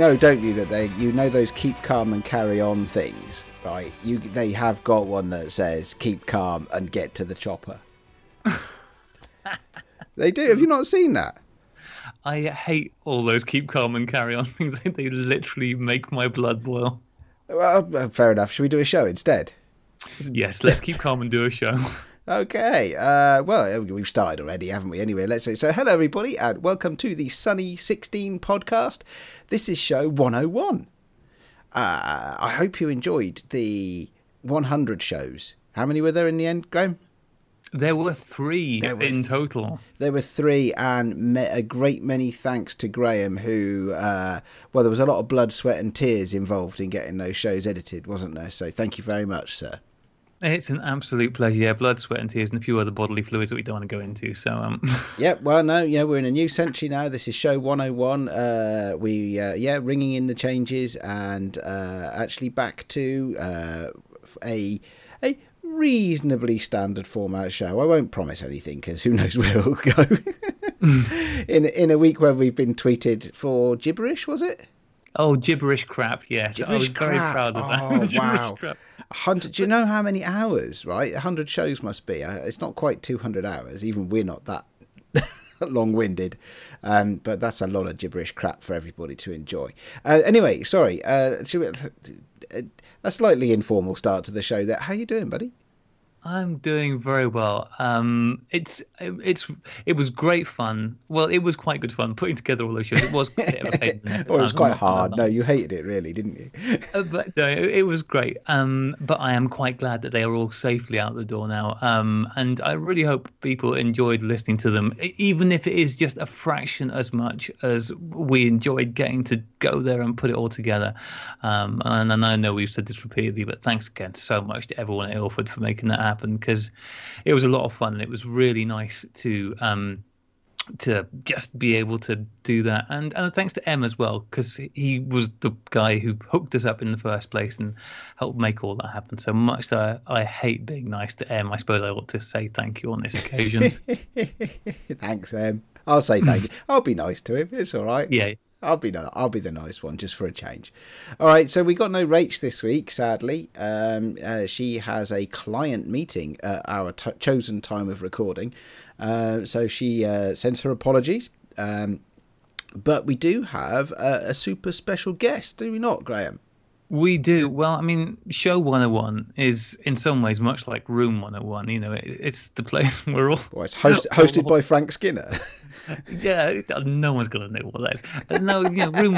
know, don't you, that they, you know, those keep calm and carry on things, right? You, they have got one that says keep calm and get to the chopper. they do. Have you not seen that? I hate all those keep calm and carry on things. They literally make my blood boil. Well, uh, fair enough. Should we do a show instead? Yes, let's keep calm and do a show. Okay. Uh, well, we've started already, haven't we? Anyway, let's say so. Hello, everybody, and welcome to the Sunny 16 podcast. This is show 101. Uh, I hope you enjoyed the 100 shows. How many were there in the end, Graeme? There were three There were in th- total. There were three, and a great many thanks to Graeme, who, uh, well, there was a lot of blood, sweat, and tears involved in getting those shows edited, wasn't there? So thank you very much, sir. It's an absolute pleasure. Yeah, blood, sweat, and tears, and a few other bodily fluids that we don't want to go into. So, um, Yep. Well, no, yeah, we're in a new century now. This is show 101. Uh, we, uh, yeah, ringing in the changes and uh, actually back to uh, a a reasonably standard format show. I won't promise anything because who knows where it'll go. in in a week where we've been tweeted for gibberish, was it? Oh, gibberish crap. Yes, I was Gibberish very proud of that. Oh, wow. crap. A hundred. Do you know how many hours? Right, a hundred shows must be. Uh, It's not quite two hundred hours. Even we're not that long-winded, um, but that's a lot of gibberish crap for everybody to enjoy. Uh, anyway, sorry. Uh, should we, uh, a slightly informal start to the show. There. How are you doing, buddy? I'm doing very well. Um, it's it's it was great fun. Well, it was quite good fun putting together all those shows. It was a bit of a pain. in the neck at Or it was quite hard. No, you hated it, really, didn't you? Uh, but no, it, it was great. Um, but I am quite glad that they are all safely out the door now. Um, and I really hope people enjoyed listening to them, even if it is just a fraction as much as we enjoyed getting to go there and put it all together. Um, and, and I know we've said this repeatedly, but thanks again so much to everyone at Ilford for making that happen because it was a lot of fun. and It was really nice to. Um, to just be able to do that and and thanks to M as well because he was the guy who hooked us up in the first place and helped make all that happen so much that I, I hate being nice to M I suppose I ought to say thank you on this occasion Thanks, Em. I'll say thank you. I'll be nice to him. It's all right. yeah I'll be no, I'll be the nice one just for a change. All right, so we got no Rach this week, sadly. Um, uh, she has a client meeting at our t- chosen time of recording, uh, so she uh, sends her apologies. Um, but we do have a, a super special guest, do we not, Graeme? We do well I mean show 101 is in some ways much like room 101 you know it, it's the place where all Well, it's host, hosted by Frank Skinner. yeah, no one's gonna know what that is. Uh, No, you know, room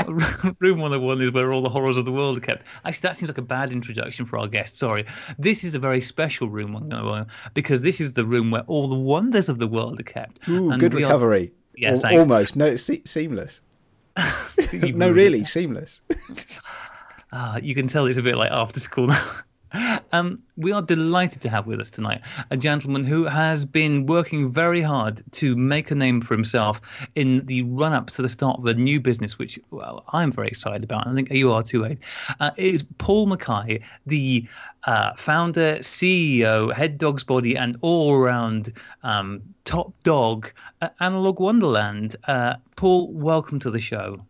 room one hundred one is where all the horrors of the world are kept. Actually, that seems like a bad introduction for our guest. Sorry, this is a very special room one hundred one because this is the room where all the wonders of the world are kept. Ooh, And good we are- recovery. Yeah, Al- thanks. almost. No, it's se- seamless. No, really, seamless. Ah, you can tell it's a bit like after school now. Um, we are delighted to have with us tonight a gentleman who has been working very hard to make a name for himself in the run up to the start of a new business, which well, I'm very excited about. I think you are too, Ade. Uh, is Paul McKay, the uh, founder, CEO, head dog's body, and all around um, top dog at Analogue Wonderland. Uh, Paul, welcome to the show.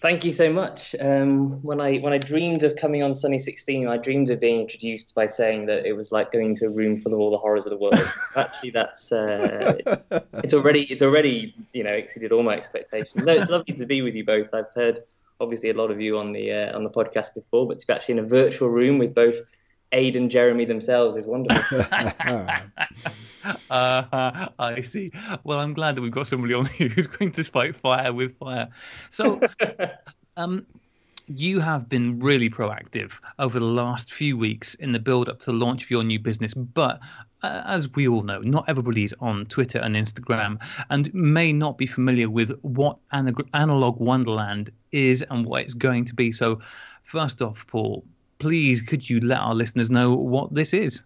Thank you so much. Um, when I when I dreamed of coming on Sunny 16, I dreamed of being introduced by saying that it was like going to a room full of all the horrors of the world. Actually, that's uh, it's already it's already you know exceeded all my expectations. No, it's lovely to be with you both. I've heard obviously a lot of you on the uh, on the podcast before, but to be actually in a virtual room with both Ade and Jeremy themselves is wonderful. uh, I see. Well, I'm glad that we've got somebody on here who's going to fight fire with fire. So, um, you have been really proactive over the last few weeks in the build up to the launch of your new business, but uh, as we all know, not everybody's on Twitter and Instagram and may not be familiar with what Ana- Analogue Wonderland is and what it's going to be. So, first off, Paul, please could you let our listeners know what this is?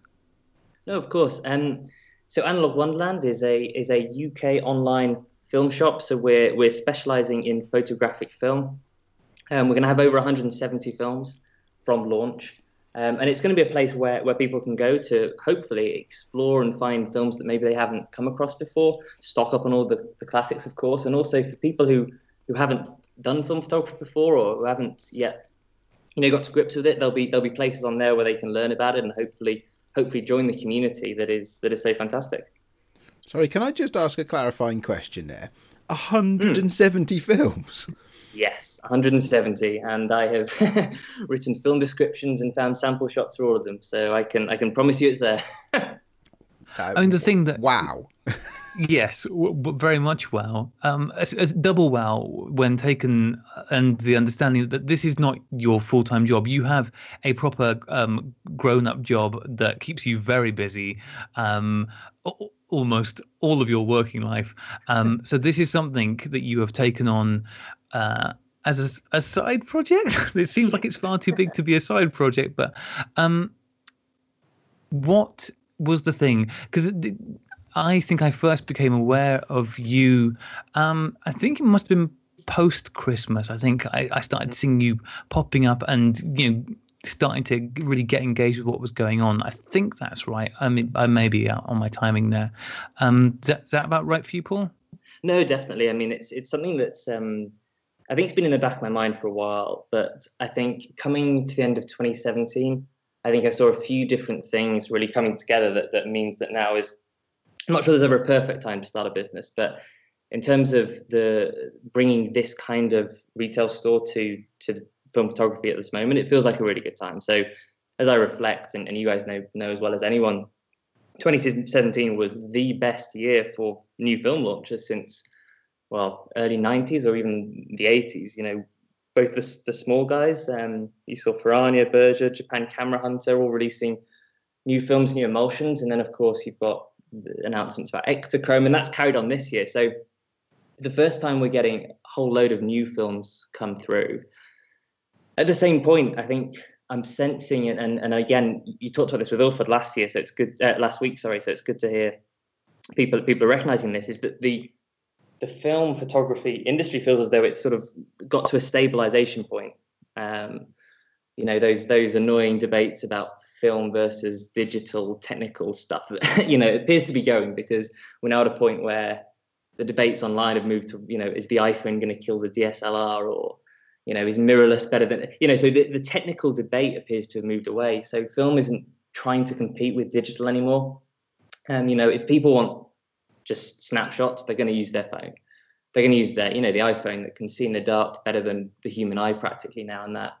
No, of course. Um, so Analogue Wonderland is a is a UK online film shop. So we're we're specialising in photographic film. Um, we're going to have over 170 films from launch, um, and it's going to be a place where where people can go to hopefully explore and find films that maybe they haven't come across before. Stock up on all the, the classics, of course, and also for people who who haven't done film photography before or who haven't yet, you know, got to grips with it, there'll be there'll be places on there where they can learn about it and hopefully hopefully join the community that is that is so fantastic. Sorry, can I just ask a clarifying question there? 170 mm. films. Yes, 170, and I have written film descriptions and found sample shots for all of them. So I can I can promise you it's there. I mean, the thing that wow. yes, w- very much wow. Um, as, as double wow when taken, and the understanding that this is not your full time job. You have a proper um, grown up job that keeps you very busy. Um, almost all of your working life. Um, so this is something that you have taken on uh, as a, a, side project. it seems like it's far too big to be a side project, but um, what was the thing? Because I think I first became aware of you. Um, I think it must have been post Christmas. I think I, I started seeing you popping up and you know starting to really get engaged with what was going on. I think that's right. I mean, I may be on my timing there. Um, is that, is that about right for you, Paul? No, definitely. I mean, it's it's something that's um, I think it's been in the back of my mind for a while. But I think coming to the end of 2017, I think I saw a few different things really coming together that that means that now is. I'm not sure there's ever a perfect time to start a business, but in terms of the bringing this kind of retail store to to film photography at this moment, it feels like a really good time. So as I reflect, and, and you guys know know as well as anyone, 2017 was the best year for new film launches since well early 90s or even the 80s. You know, both the, the small guys, um, you saw Ferrania, Bergger, Japan Camera Hunter, all releasing new films, new emulsions, and then of course you've got announcements about Ektachrome, and that's carried on this year. So the first time we're getting a whole load of new films come through at the same point, I think I'm sensing it, and and again, you talked about this with Ilford last year, so it's good. Uh, last week, sorry, so it's good to hear people people are recognizing this. Is that the the film photography industry feels as though it's sort of got to a stabilization point. Um, you know those those annoying debates about film versus digital technical stuff. you know, it appears to be going because we're now at a point where the debates online have moved to you know is the iPhone going to kill the DSLR or you know, is mirrorless better than, you know, so the, the technical debate appears to have moved away. So film isn't trying to compete with digital anymore. Um, you know, if people want just snapshots, they're going to use their phone. They're going to use their, you know, the iPhone that can see in the dark better than the human eye practically now. And that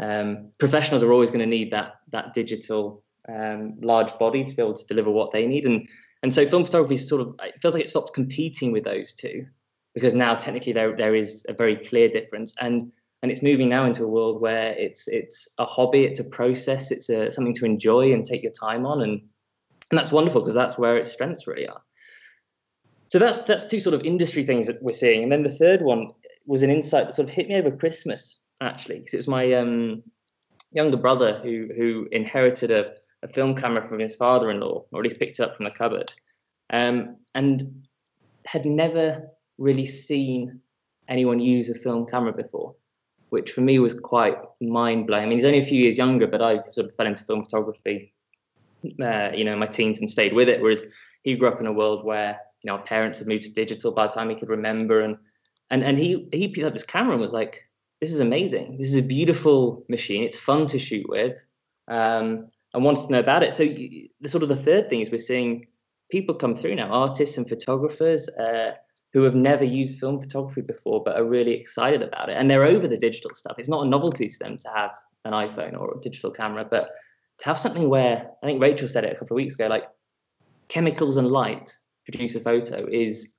um, professionals are always going to need that that digital um, large body to be able to deliver what they need. And and so film photography sort of it feels like it stopped competing with those two because now technically there there is a very clear difference. And and it's moving now into a world where it's it's a hobby, it's a process, it's a, something to enjoy and take your time on, and and that's wonderful because that's where its strengths really are. So that's that's two sort of industry things that we're seeing, and then the third one was an insight that sort of hit me over Christmas actually, because it was my um, younger brother who who inherited a, a film camera from his father-in-law, or at least picked it up from the cupboard, um, and had never really seen anyone use a film camera before which for me was quite mind blowing. I mean, he's only a few years younger, but I sort of fell into film photography, uh, you know, in my teens and stayed with it. Whereas he grew up in a world where you know our parents had moved to digital by the time he could remember, and and and he he picked up his camera and was like, "This is amazing. This is a beautiful machine. It's fun to shoot with." Um, and wanted to know about it. So the sort of the third thing is we're seeing people come through now, artists and photographers. Uh, who have never used film photography before but are really excited about it. And they're over the digital stuff. It's not a novelty to them to have an iPhone or a digital camera, but to have something where I think Rachel said it a couple of weeks ago, like chemicals and light produce a photo is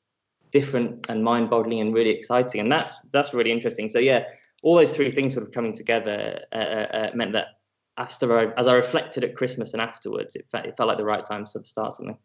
different and mind-boggling and really exciting, and that's that's really interesting. So yeah, all those three things sort of coming together uh, uh, uh meant that after I, as I reflected at Christmas and afterwards, it, it felt like the right time to start something.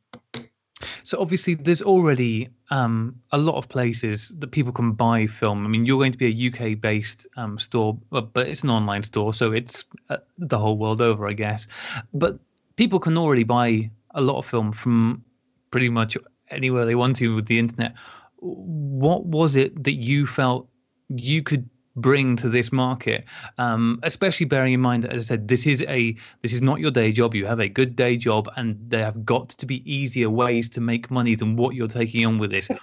So obviously, there's already um, a lot of places that people can buy film. I mean, you're going to be a UK-based um, store, but it's an online store, so it's uh, the whole world over, I guess. But people can already buy a lot of film from pretty much anywhere they want to with the internet. What was it that you felt you could bring to this market. Um, especially bearing in mind that as i said this is a this is not your day job. You have a good day job and there have got to be easier ways to make money than what you're taking on with this.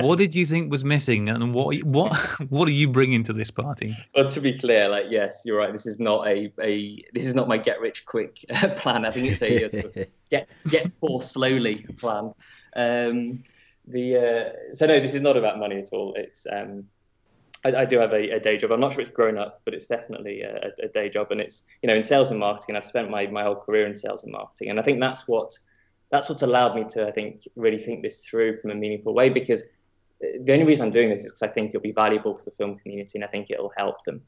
What did you think was missing and what what what are you bringing to this party? Well to be clear like yes you're right. This is not a, a this is not my get rich quick plan. I think it's a, a get get poor slowly plan. Um the uh, so no this is not about money at all. It's um I, I do have a, a, day job. I'm not sure it's grown up, but it's definitely a, a, day job. And it's you know in sales and marketing. I've spent my my whole career in sales and marketing, and I think that's what that's what's allowed me to I think really think this through from a meaningful way. Because uh, the only reason I'm doing this is because I think it'll be valuable for the film community, and I think it'll help them.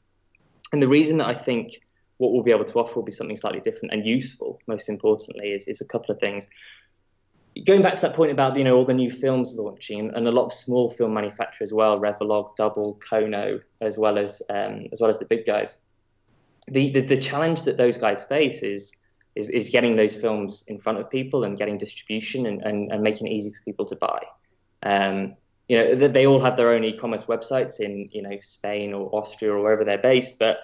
And the reason that I think what we'll be able to offer will be something slightly different and useful, most importantly, is, is a couple of things going back to that point about you know all the new films launching and a lot of small film manufacturers as well, Revolog, Dubble, Kono, as well as um, as well as the big guys. The, the the challenge that those guys face is is, is getting those films in front of people and getting distribution and, and, and making it easy for people to buy. Um, you know, they all have their own e-commerce websites in you know Spain or Austria or wherever they're based, but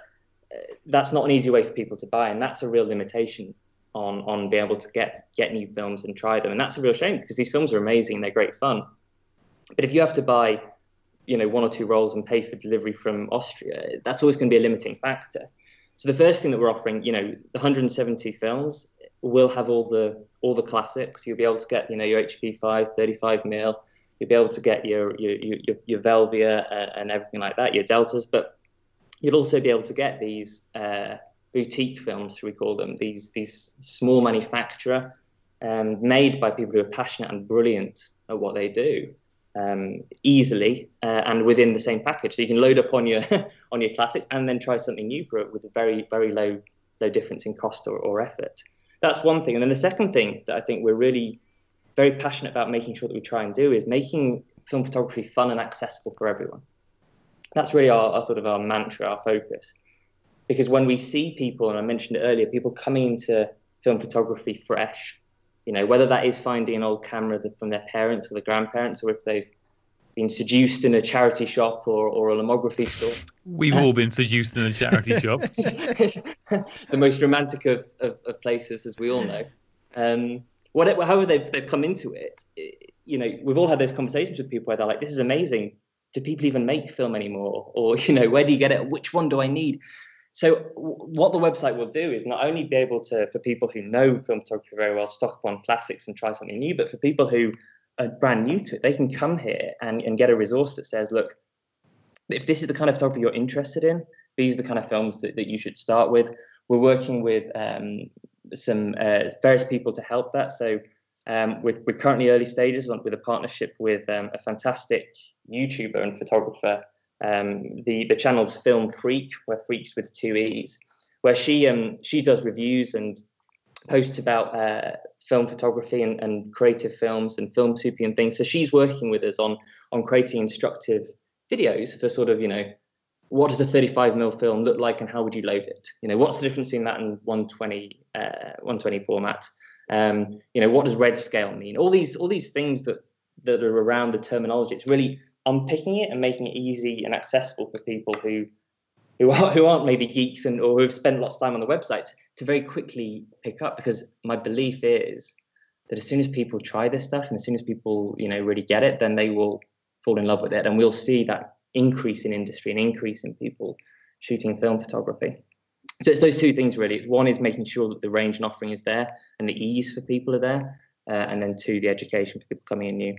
uh, that's not an easy way for people to buy, and that's a real limitation on on being able to get get new films and try them, and that's a real shame because these films are amazing, they're great fun. But if you have to buy, you know, one or two rolls and pay for delivery from Austria, that's always going to be a limiting factor. So the first thing that we're offering, you know, the 170 films will have all the all the classics. You'll be able to get, you know, your HP 5, 35 mil. You'll be able to get your your your, your Velvia uh, and everything like that, your Deltas, but you'll also be able to get these. Uh, boutique films, should we call them? These these small manufacturer um, made by people who are passionate and brilliant at what they do. Um, easily uh, and within the same package. So you can load up on your on your classics and then try something new for it with a very very low low difference in cost or, or effort. That's one thing. And then the second thing that I think we're really very passionate about making sure that we try and do is making film photography fun and accessible for everyone. That's really our, our sort of our mantra, our focus because when we see people, and I mentioned it earlier, people coming into film photography fresh, you know, whether that is finding an old camera from their parents or their grandparents, or if they've been seduced in a charity shop or, or a lomography store. We've all been seduced in a charity shop. the most romantic of, of, of, places, as we all know. Um, whatever, however they've, they've come into it, it, you know, we've all had those conversations with people where they're like, this is amazing. Do people even make film anymore? Or, you know, where do you get it? Which one do I need? So what the website will do is not only be able to, for people who know film photography very well, stock up on classics and try something new, but for people who are brand new to it, they can come here and, and get a resource that says, look, if this is the kind of photography you're interested in, these are the kind of films that, that you should start with. We're working with um, some uh, various people to help that. So um, we're, we're, currently early stages with a partnership with um, a fantastic YouTuber and photographer um, the the channel's Film Freak, where Freaks with two e's, where she um she does reviews and posts about uh, film photography and, and creative films and film soupy and things. So she's working with us on on creating instructive videos for sort of you know what does a 35 mil film look like and how would you load it? You know what's the difference between that and 120 uh, 120 format? Um, you know what does red scale mean? All these all these things that that are around the terminology. It's really unpicking it and making it easy and accessible for people who who, are, who aren't maybe geeks and or who have spent lots of time on the website to very quickly pick up because my belief is that as soon as people try this stuff and as soon as people you know really get it then they will fall in love with it. And we'll see that increase in industry and increase in people shooting film photography. So it's those two things really. It's one is making sure that the range and offering is there and the ease for people are there uh, and then two the education for people coming in new.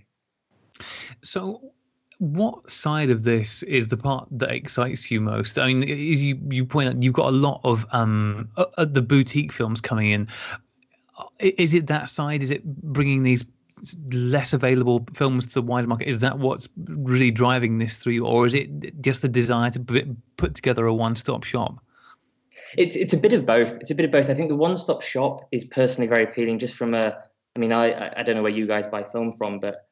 So what side of this is the part that excites you most? I mean, as you you point out, you've got a lot of um uh, uh, the boutique films coming in. Is it that side? Is it bringing these less available films to the wider market? Is that what's really driving this through, or is it just the desire to put together a one-stop shop? It's it's a bit of both. It's a bit of both. I think the one-stop shop is personally very appealing, just from a. I mean, I I don't know where you guys buy film from, but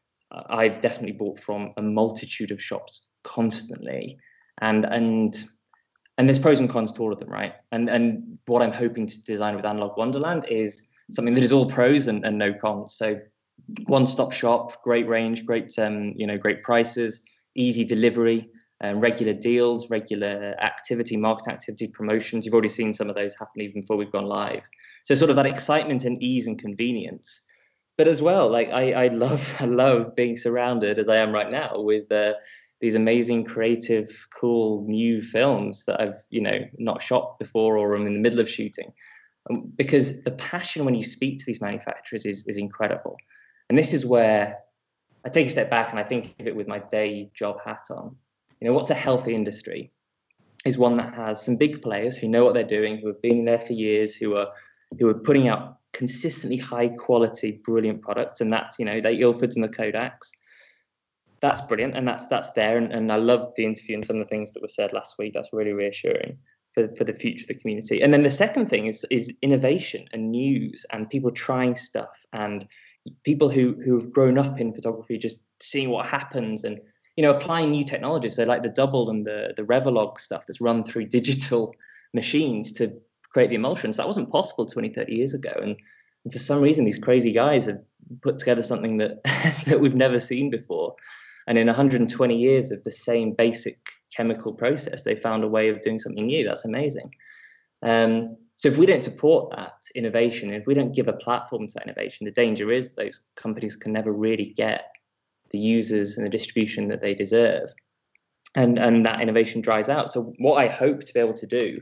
I've definitely bought from a multitude of shops constantly, and and and there's pros and cons to all of them, right? And and what I'm hoping to design with Analogue Wonderland is something that is all pros and, and no cons. So one-stop shop, great range, great um, you know, great prices, easy delivery. um, regular deals, regular activity, market activity, promotions. You've already seen some of those happen even before we've gone live. So sort of that excitement and ease and convenience. But as well, like I, I love, I love being surrounded as I am right now with uh, these amazing, creative, cool new films that I've, you know, not shot before or I'm in the middle of shooting. Um, because the passion when you speak to these manufacturers is is incredible. And this is where I take a step back and I think of it with my day job hat on. You know, what's a healthy industry? Is one that has some big players who know what they're doing, who have been there for years, who are who are putting out consistently high quality, brilliant products, and that's you know the Ilfords and the Kodaks. That's brilliant, and that's that's there. And, and I loved the interview and some of the things that were said last week. That's really reassuring for, for the future of the community. And then the second thing is is innovation and news and people trying stuff and people who who have grown up in photography just seeing what happens and you know applying new technologies so like the Dubble and the the revolog stuff that's run through digital machines to create the emulsions that wasn't possible 20 30 years ago. And, and for some reason these crazy guys have put together something that that we've never seen before. And in 120 years of the same basic chemical process they found a way of doing something new. That's amazing. Um, so if we don't support that innovation, if we don't give a platform to that innovation, the danger is those companies can never really get the users and the distribution that they deserve. And, and that innovation dries out. So what I hope to be able to do,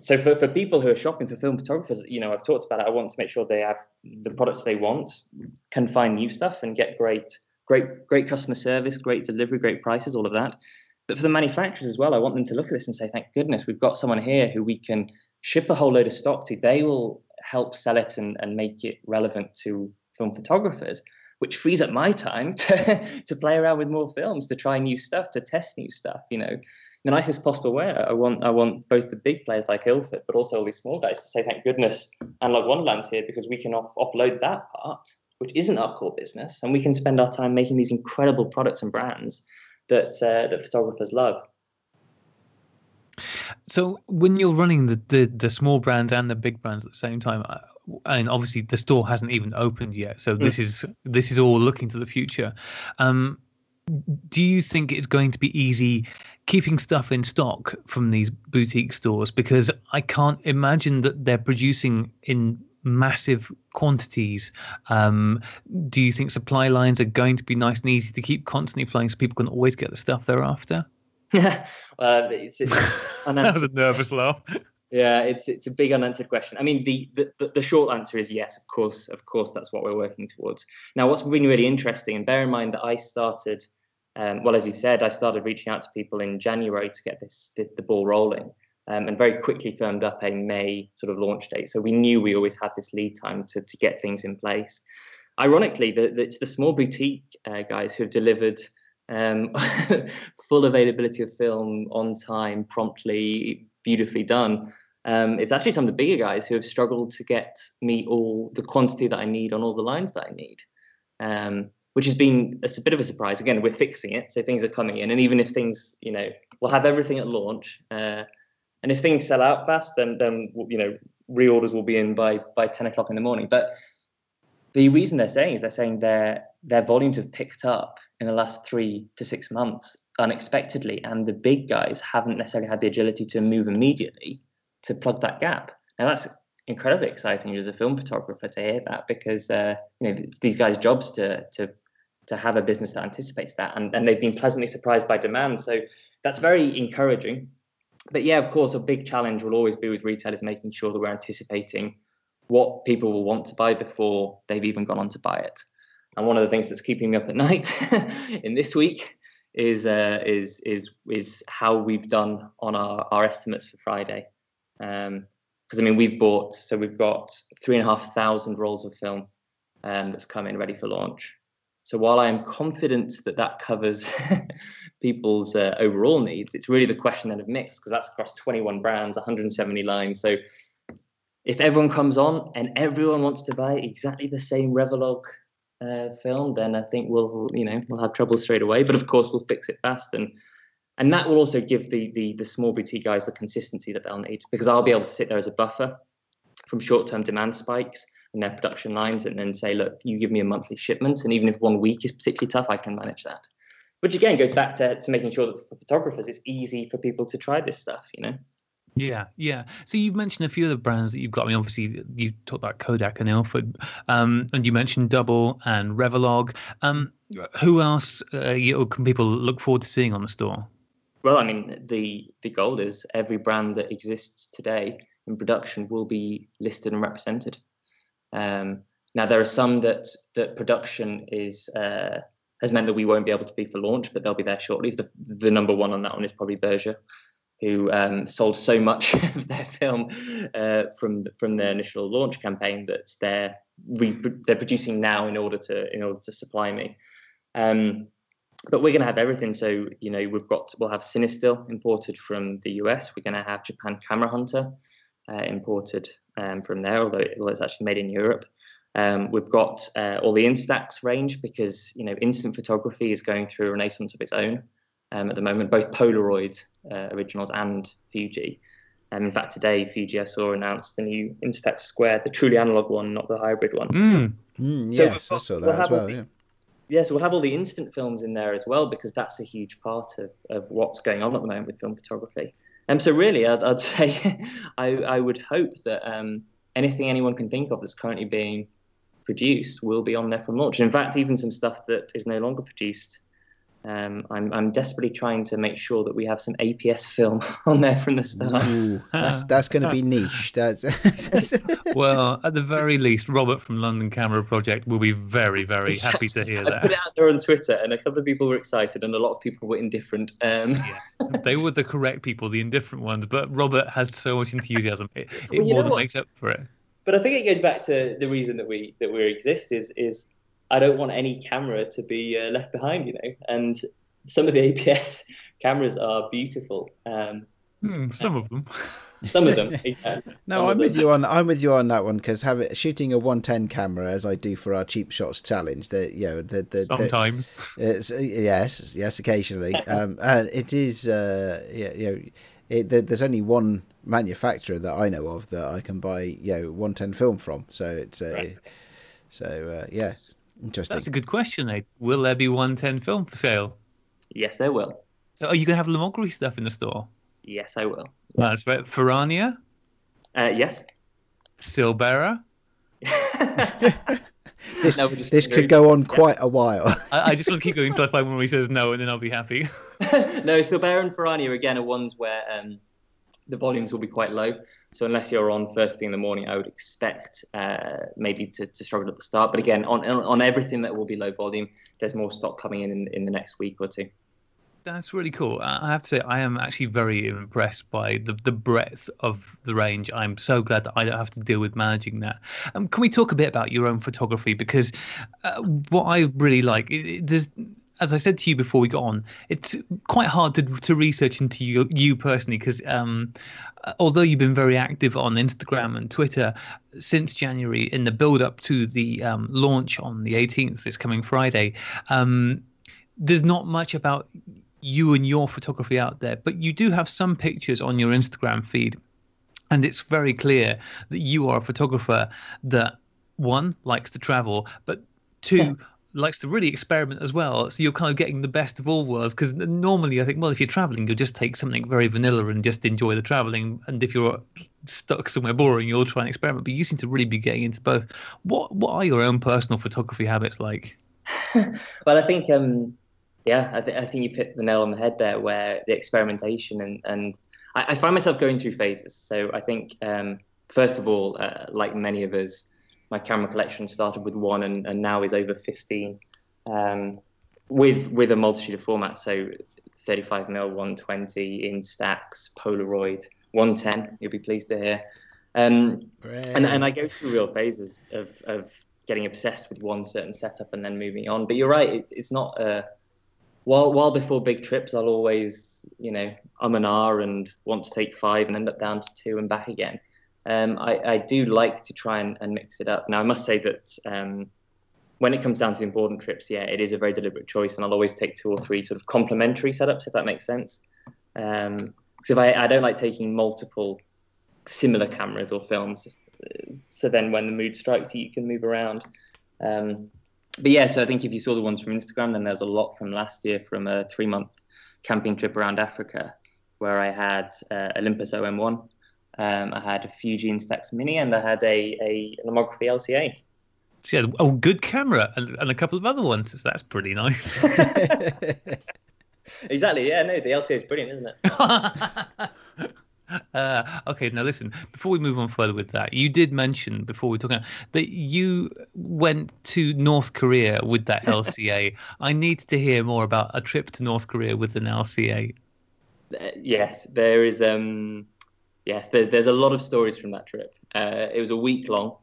so for, for people who are shopping for film photographers, you know, I've talked about it. I want to make sure they have the products they want, can find new stuff and get great, great, great customer service, great delivery, great prices, all of that. But for the manufacturers as well, I want them to look at this and say, thank goodness, we've got someone here who we can ship a whole load of stock to. They will help sell it and, and make it relevant to film photographers, which frees up my time to, to play around with more films, to try new stuff, to test new stuff, you know. The nicest possible way. I want I want both the big players like Ilford, but also all these small guys to say, thank goodness and Analogue Wonderland's here because we can off- offload that part, which isn't our core business, and we can spend our time making these incredible products and brands that uh, that photographers love. So when you're running the, the, the small brands and the big brands at the same time, uh, and obviously the store hasn't even opened yet, so mm. this is this is all looking to the future. Um, do you think it's going to be easy keeping stuff in stock from these boutique stores? Because I can't imagine that they're producing in massive quantities. Um, do you think supply lines are going to be nice and easy to keep constantly flowing so people can always get the stuff they're after? well, it's, it's that was a nervous laugh. Yeah, it's it's a big unanswered question. I mean, the, the the short answer is yes, of course, of course, that's what we're working towards. Now, what's been really interesting, and bear in mind that I started, um, well, as you said, I started reaching out to people in January to get this the, the ball rolling, um, and very quickly firmed up a May sort of launch date. So we knew we always had this lead time to to get things in place. Ironically, the, the it's the small boutique uh, guys who have delivered um, full availability of film on time, promptly, beautifully done. Um, it's actually some of the bigger guys who have struggled to get me all the quantity that I need on all the lines that I need, um, which has been a, bit of a surprise. Again, we're fixing it, so things are coming in, and even if things, you know, we'll have everything at launch, uh, and if things sell out fast, then then you know reorders will be in by by ten o'clock in the morning. But the reason they're saying is they're saying their their volumes have picked up in the last three to six months unexpectedly, and the big guys haven't necessarily had the agility to move immediately to plug that gap. Now that's incredibly exciting as a film photographer to hear that because uh, you know it's these guys' jobs to to to have a business that anticipates that, and, and they've been pleasantly surprised by demand. So that's very encouraging. But yeah, of course, a big challenge will always be with retailers making sure that we're anticipating what people will want to buy before they've even gone on to buy it. And one of the things that's keeping me up at night in this week is uh, is is is how we've done on our, our estimates for Friday. Because I mean, we've bought so we've got three and a half thousand rolls of film um, that's come in ready for launch. So while I am confident that that covers people's uh, overall needs, it's really the question then of mix because that's across 21 brands, 170 lines. So if everyone comes on and everyone wants to buy exactly the same Revolog uh, film, then I think we'll you know we'll have trouble straight away. But of course, we'll fix it fast, and and that will also give the the the small boutique guys the consistency that they'll need because I'll be able to sit there as a buffer from short-term demand spikes and their production lines, and then say, look, you give me a monthly shipment, and even if one week is particularly tough, I can manage that. which again goes back to, to making sure that for photographers it's easy for people to try this stuff you know yeah, yeah. So you've mentioned a few of the brands that you've got. I mean, obviously you talked about Kodak and Ilford, um, and you mentioned Dubble and Revolog. Um, who else uh, you, can people look forward to seeing on the store? Well, I mean, the the goal is every brand that exists today in production will be listed and represented. Um, now, there are some that that production is uh, has meant that we won't be able to be for launch, but they'll be there shortly. The, the number one on that one is probably Bergger who um, sold so much of their film uh, from from their initial launch campaign that they're re- they're producing now in order to in order to supply me. Um, but we're going to have everything. So you know we've got we'll have Cinestill imported from the US. We're going to have Japan Camera Hunter uh, imported um, from there, although it's actually made in Europe. Um, we've got uh, all the Instax range because you know instant photography is going through a renaissance of its own um, at the moment, both Polaroid uh, originals and Fuji. Um, in fact, today Fuji I saw announced the new Instax Square, the truly analog one, not the hybrid one. Mm. Mm, so yes, got, I saw that we'll as well. The, yeah. Yeah, so we'll have all the instant films in there as well because that's a huge part of, of what's going on at the moment with film photography. And um, so, really, I'd, I'd say I, I, would hope that um, anything anyone can think of that's currently being produced will be on there from launch. In fact, even some stuff that is no longer produced um, I'm, I'm desperately trying to make sure that we have some APS film on there from the start. Ooh, that's that's going to be niche. That's well, at the very least, Robert from London Camera Project will be very, very happy to hear that. I put it out there on Twitter, and a couple of people were excited, and a lot of people were indifferent. Um... Yeah, they were the correct people, the indifferent ones. But Robert has so much enthusiasm; it, it well, more than makes up for it. But I think it goes back to the reason that we that we exist is is I don't want any camera to be uh, left behind, you know. And some of the APS cameras are beautiful. Um, mm, some of them. Some of them. Yeah. no, I'm with you on. I'm with you on that one because have it, shooting a 110 camera as I do for our cheap shots challenge. That you know, the, the, sometimes. The, it's, yes, yes, occasionally. um, uh, it is. Uh, yeah, you know, it, the, there's only one manufacturer that I know of that I can buy, you know, 110 film from. So it's. Uh, right. So uh, yeah, Interesting. That's a good question, Nate. Will there be 110 film for sale? Yes, there will. So are you going to have Lomography stuff in the store? Yes, I will. That's right. Ferrania? Uh, yes. Silberra? this, no, this could go on quite a while. I, I, just want to keep going until I find one where he says no, and then I'll be happy. no, Silberra and Ferrania, again, are ones where um, the volumes will be quite low. So unless you're on first thing in the morning, I would expect uh, maybe to, to struggle at the start. But again, on on everything that will be low volume, there's more stock coming in in, in the next week or two. That's really cool. I have to say, I am actually very impressed by the, the breadth of the range. I'm so glad that I don't have to deal with managing that. Um, can we talk a bit about your own photography? Because uh, what I really like, it, it, there's as I said to you before we got on, it's quite hard to to research into you, you personally because um, although you've been very active on Instagram and Twitter since January in the build up to the um, launch on the 18th, this coming Friday, um, there's not much about you and your photography out there, but you do have some pictures on your Instagram feed. And it's very clear that you are a photographer that one likes to travel, but two likes to really experiment as well. So you're kind of getting the best of all worlds. Because normally, I think, well, if you're traveling, you'll just take something very vanilla and just enjoy the traveling. And if you're stuck somewhere boring, you'll try and experiment. But you seem to really be getting into both. What What are your own personal photography habits like? well, I think, um, yeah, I, th- I think you hit the nail on the head there, where the experimentation and and I, I find myself going through phases. So I think, um, first of all, uh, like many of us my camera collection started with one and, and now is over 15 um, with with a multitude of formats. So 35 mm 120 Instax, Polaroid, 110. You'll be pleased to hear. Um, and, and I go through real phases of, of getting obsessed with one certain setup and then moving on. But you're right, it, it's not. Uh, while while before big trips, I'll always you know um and ah and want to take five and end up down to two and back again um, I, I, do like to try and, and, mix it up. Now, I must say that um, when it comes down to important trips, yeah, it is a very deliberate choice, and I'll always take two or three sort of complementary setups, if that makes sense. Because um, if I, I don't like taking multiple similar cameras or films, so then when the mood strikes you, you can move around. Um, but yeah, so I think if you saw the ones from Instagram, then there's a lot from last year from a three month camping trip around Africa, where I had uh, Olympus OM1, um, I had a Fuji Instax Mini, and I had a a Lomography LCA. She had a good camera and, and a couple of other ones. So that's pretty nice. exactly. Yeah. No, the LCA is brilliant, isn't it? Uh, okay, now listen. Before we move on further with that, you did mention before we were talking that you went to North Korea with that LCA. I need to hear more about a trip to North Korea with an LCA. Uh, yes, there is. Um, yes, there's there's a lot of stories from that trip. Uh, it was a week long.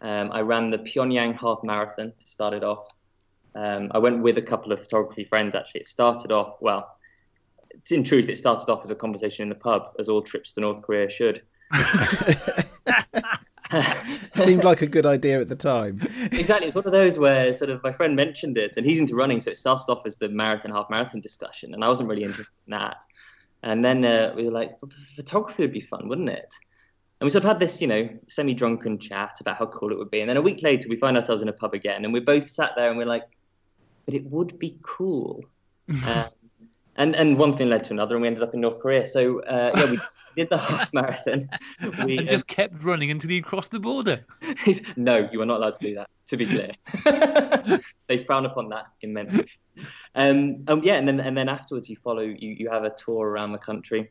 Um, I ran the Pyongyang half marathon. Started off. Um, I went with a couple of photography friends. Actually, it started off well in truth, it started off as a conversation in the pub, as all trips to North Korea should. Seemed like a good idea at the time. exactly. It's one of those where sort of my friend mentioned it, and he's into running, so it started off as the marathon, half marathon discussion, and I wasn't really interested in that. And then uh, we were like, photography would be fun, wouldn't it? And we sort of had this, you know, semi-drunken chat about how cool it would be. And then a week later, we find ourselves in a pub again, and we both sat there and we're like, but it would be cool. Um, and and one thing led to another, and we ended up in North Korea. So uh, yeah, we did the half marathon. We and just um, kept running until you crossed the border. no, you are not allowed to do that. To be clear, they frown upon that immensely. Um, um, yeah, and then and then afterwards, you follow. You you have a tour around the country,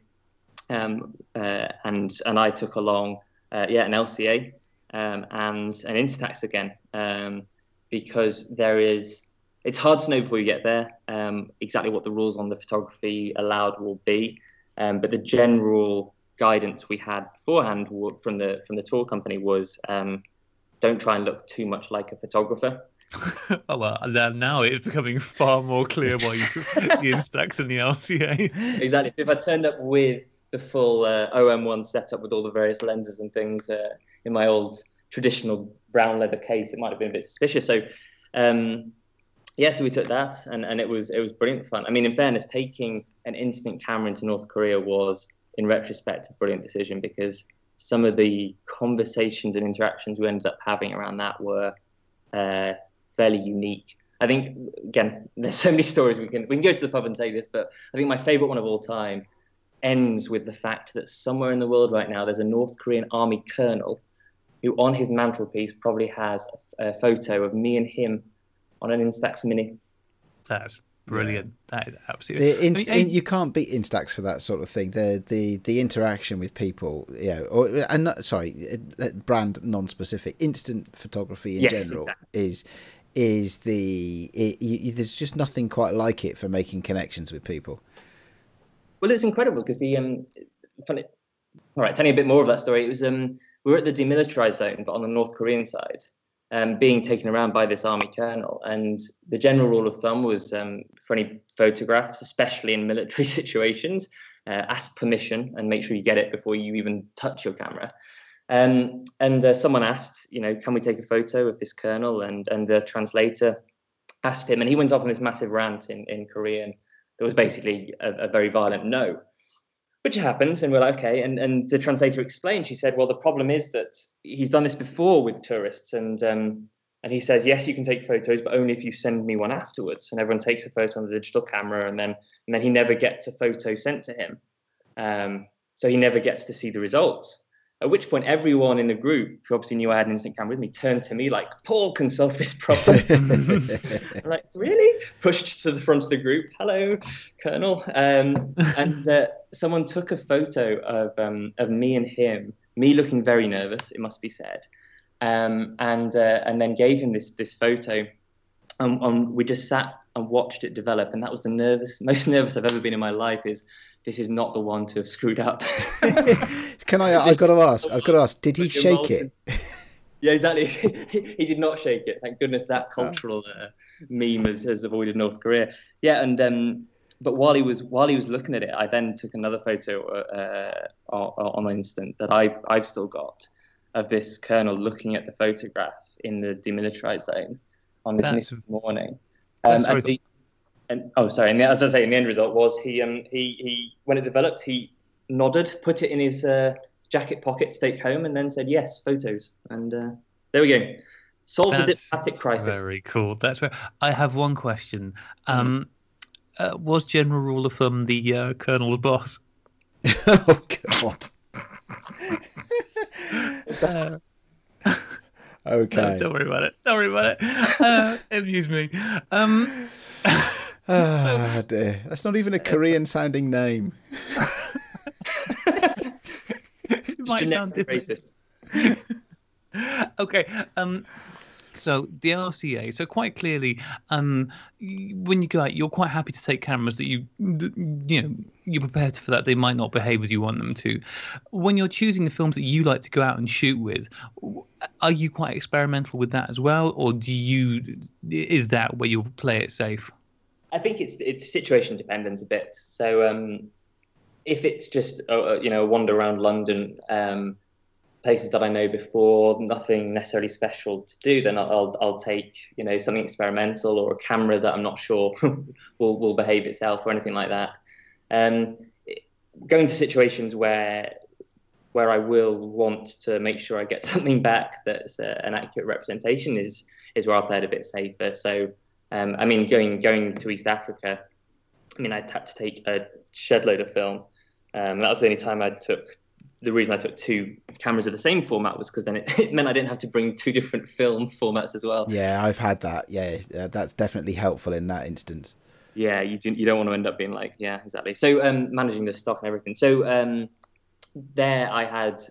um, uh, and and I took along uh, yeah an LCA um, and an Instax again um, because there is it's hard to know before you get there um, exactly what the rules on the photography allowed will be. Um, but the general guidance we had beforehand from the from the tour company was um, don't try and look too much like a photographer. oh well, now it's becoming far more clear why you took the Instax and the LCA. Exactly. If I turned up with the full uh, OM1 setup with all the various lenses and things uh, in my old traditional brown leather case, it might have been a bit suspicious. So um, yeah, so we took that, and, and it was it was brilliant fun. I mean, in fairness, taking an instant camera into North Korea was, in retrospect, a brilliant decision because some of the conversations and interactions we ended up having around that were uh, fairly unique. I think again, there's so many stories we can we can go to the pub and say this, but I think my favorite one of all time ends with the fact that somewhere in the world right now there's a North Korean army colonel who on his mantelpiece probably has a, a photo of me and him on an Instax Mini. That's brilliant. Yeah. That is absolutely. The inst- I mean, you can't beat Instax for that sort of thing. The the the interaction with people, you know, or and not, sorry, uh, brand non-specific. Instant photography in yes, general exactly. is is the it, you, there's just nothing quite like it for making connections with people. Well, it's incredible because the um, funny. All right, telling you a bit more of that story. It was um, we were at the demilitarized zone, but on the North Korean side, um, being taken around by this army colonel. And the general rule of thumb was um, for any photographs, especially in military situations, uh, ask permission and make sure you get it before you even touch your camera. Um, and uh, someone asked, you know, can we take a photo of this colonel? And and the translator asked him, and he went off on this massive rant in in Korean. There was basically a, a very violent no which happens and we're like okay and, and the translator explained she said well the problem is that he's done this before with tourists and um, and he says yes you can take photos but only if you send me one afterwards. And everyone takes a photo on the digital camera and then and then he never gets a photo sent to him. Um, so he never gets to see the results at which point, everyone in the group, who obviously knew I had an instant camera with me, turned to me like, "Paul can solve this problem." I'm like, "Really?" Pushed to the front of the group. Hello, Colonel. Um, and uh, someone took a photo of um, of me and him, me looking very nervous, it must be said, um, and uh, and then gave him this this photo, and, and we just sat and watched it develop, and that was the nervous, most nervous I've ever been in my life. Is this is not the one to have screwed up. Can I? I've got to ask. I've got to ask. Did he shake it? yeah, exactly. he, he, did not shake it. Thank goodness that oh. cultural uh, meme has, has avoided North Korea. Yeah, and um, but while he was while he was looking at it, I then took another photo uh, on the instant that I've I've still got of this colonel looking at the photograph in the demilitarized zone on this morning. Um, and, the, and oh sorry and the, as i say in the end result was he um he he when it developed he nodded put it in his uh, jacket pocket to take home and then said yes photos and uh, there we go solved a That's diplomatic crisis. Very cool. That's right. I have one question. Um, uh, was general rule of thumb the uh, colonel's boss? oh God. Uh, Okay. no, don't worry about it. Don't worry about it. Uh, amuse me. Um, Ah, dear. That's not even a Korean sounding name. it might sound different. racist. okay. Um, so the LCA. So quite clearly, um, when you go out, you're quite happy to take cameras that you, you know, you're prepared for that they might not behave as you want them to. When you're choosing the films that you like to go out and shoot with, are you quite experimental with that as well, or do you? Is that where you play it safe? I think it's it's situation dependent a bit. So um, if it's just uh, you know a wander around London, um, places that I know before, nothing necessarily special to do, then I'll I'll, I'll take you know something experimental or a camera that I'm not sure will will behave itself or anything like that. Um, going to situations where where I will want to make sure I get something back that's uh, an accurate representation is is where I'll play it a bit safer. So. Um, I mean, going going to East Africa, I mean, I had to take a shed load of film. Um, that was the only time I took. The reason I took two cameras of the same format was because then it, it, meant I didn't have to bring two different film formats as well. Yeah, I've had that. Yeah, uh, that's definitely helpful in that instance. Yeah, you do, you don't want to end up being like, yeah, exactly. So um, managing the stock and everything. So um, there, I had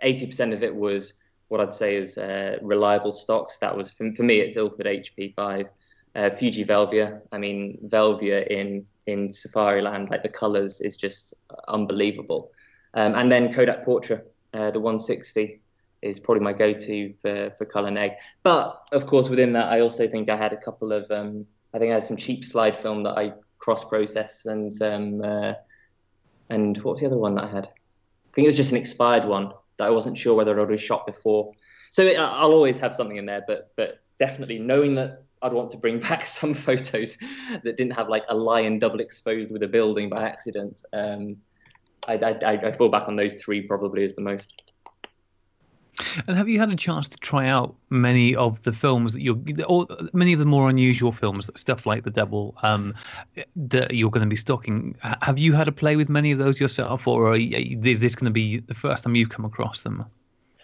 eighty percent of it was what I'd say is uh, reliable stocks. That was for, for me, it's Ilford HP five. Uh, Fuji Velvia. I mean, Velvia in in Safari Land, like the colors is just unbelievable. Um, and then Kodak Portra, uh, the 160 is probably my go-to for for color neg. But of course, within that, I also think I had a couple of. Um, I think I had some cheap slide film that I cross-processed, and um, uh, and what was the other one that I had? I think it was just an expired one that I wasn't sure whether I'd already shot before. So it, I'll always have something in there, but but definitely knowing that I'd want to bring back some photos that didn't have like a lion double exposed with a building by accident. Um, I, I, I fall back on those three probably as the most. And have you had a chance to try out many of the films that you're, or many of the more unusual films, stuff like the Devil, um, that you're going to be stocking? Have you had a play with many of those yourself, or are you, is this going to be the first time you've come across them?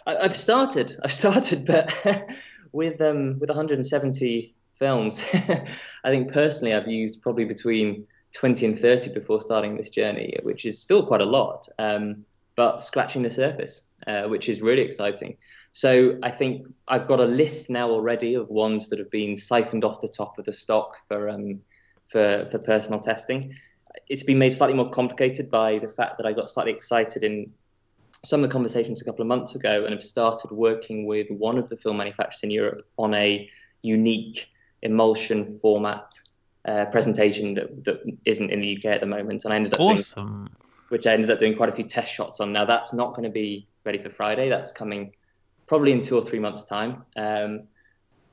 I, I've started, I've started, but with um with 170 films, I think personally I've used probably between 20 and 30 before starting this journey, which is still quite a lot, um, but scratching the surface, uh, which is really exciting. So I think I've got a list now already of ones that have been siphoned off the top of the stock for um, for for personal testing. It's been made slightly more complicated by the fact that I got slightly excited in some of the conversations a couple of months ago and have started working with one of the film manufacturers in Europe on a unique emulsion format uh, presentation that, that isn't in the UK at the moment. And I ended up doing, which I ended up doing quite a few test shots on. Now that's not going to be ready for Friday. That's coming probably in two or three months' time. Um,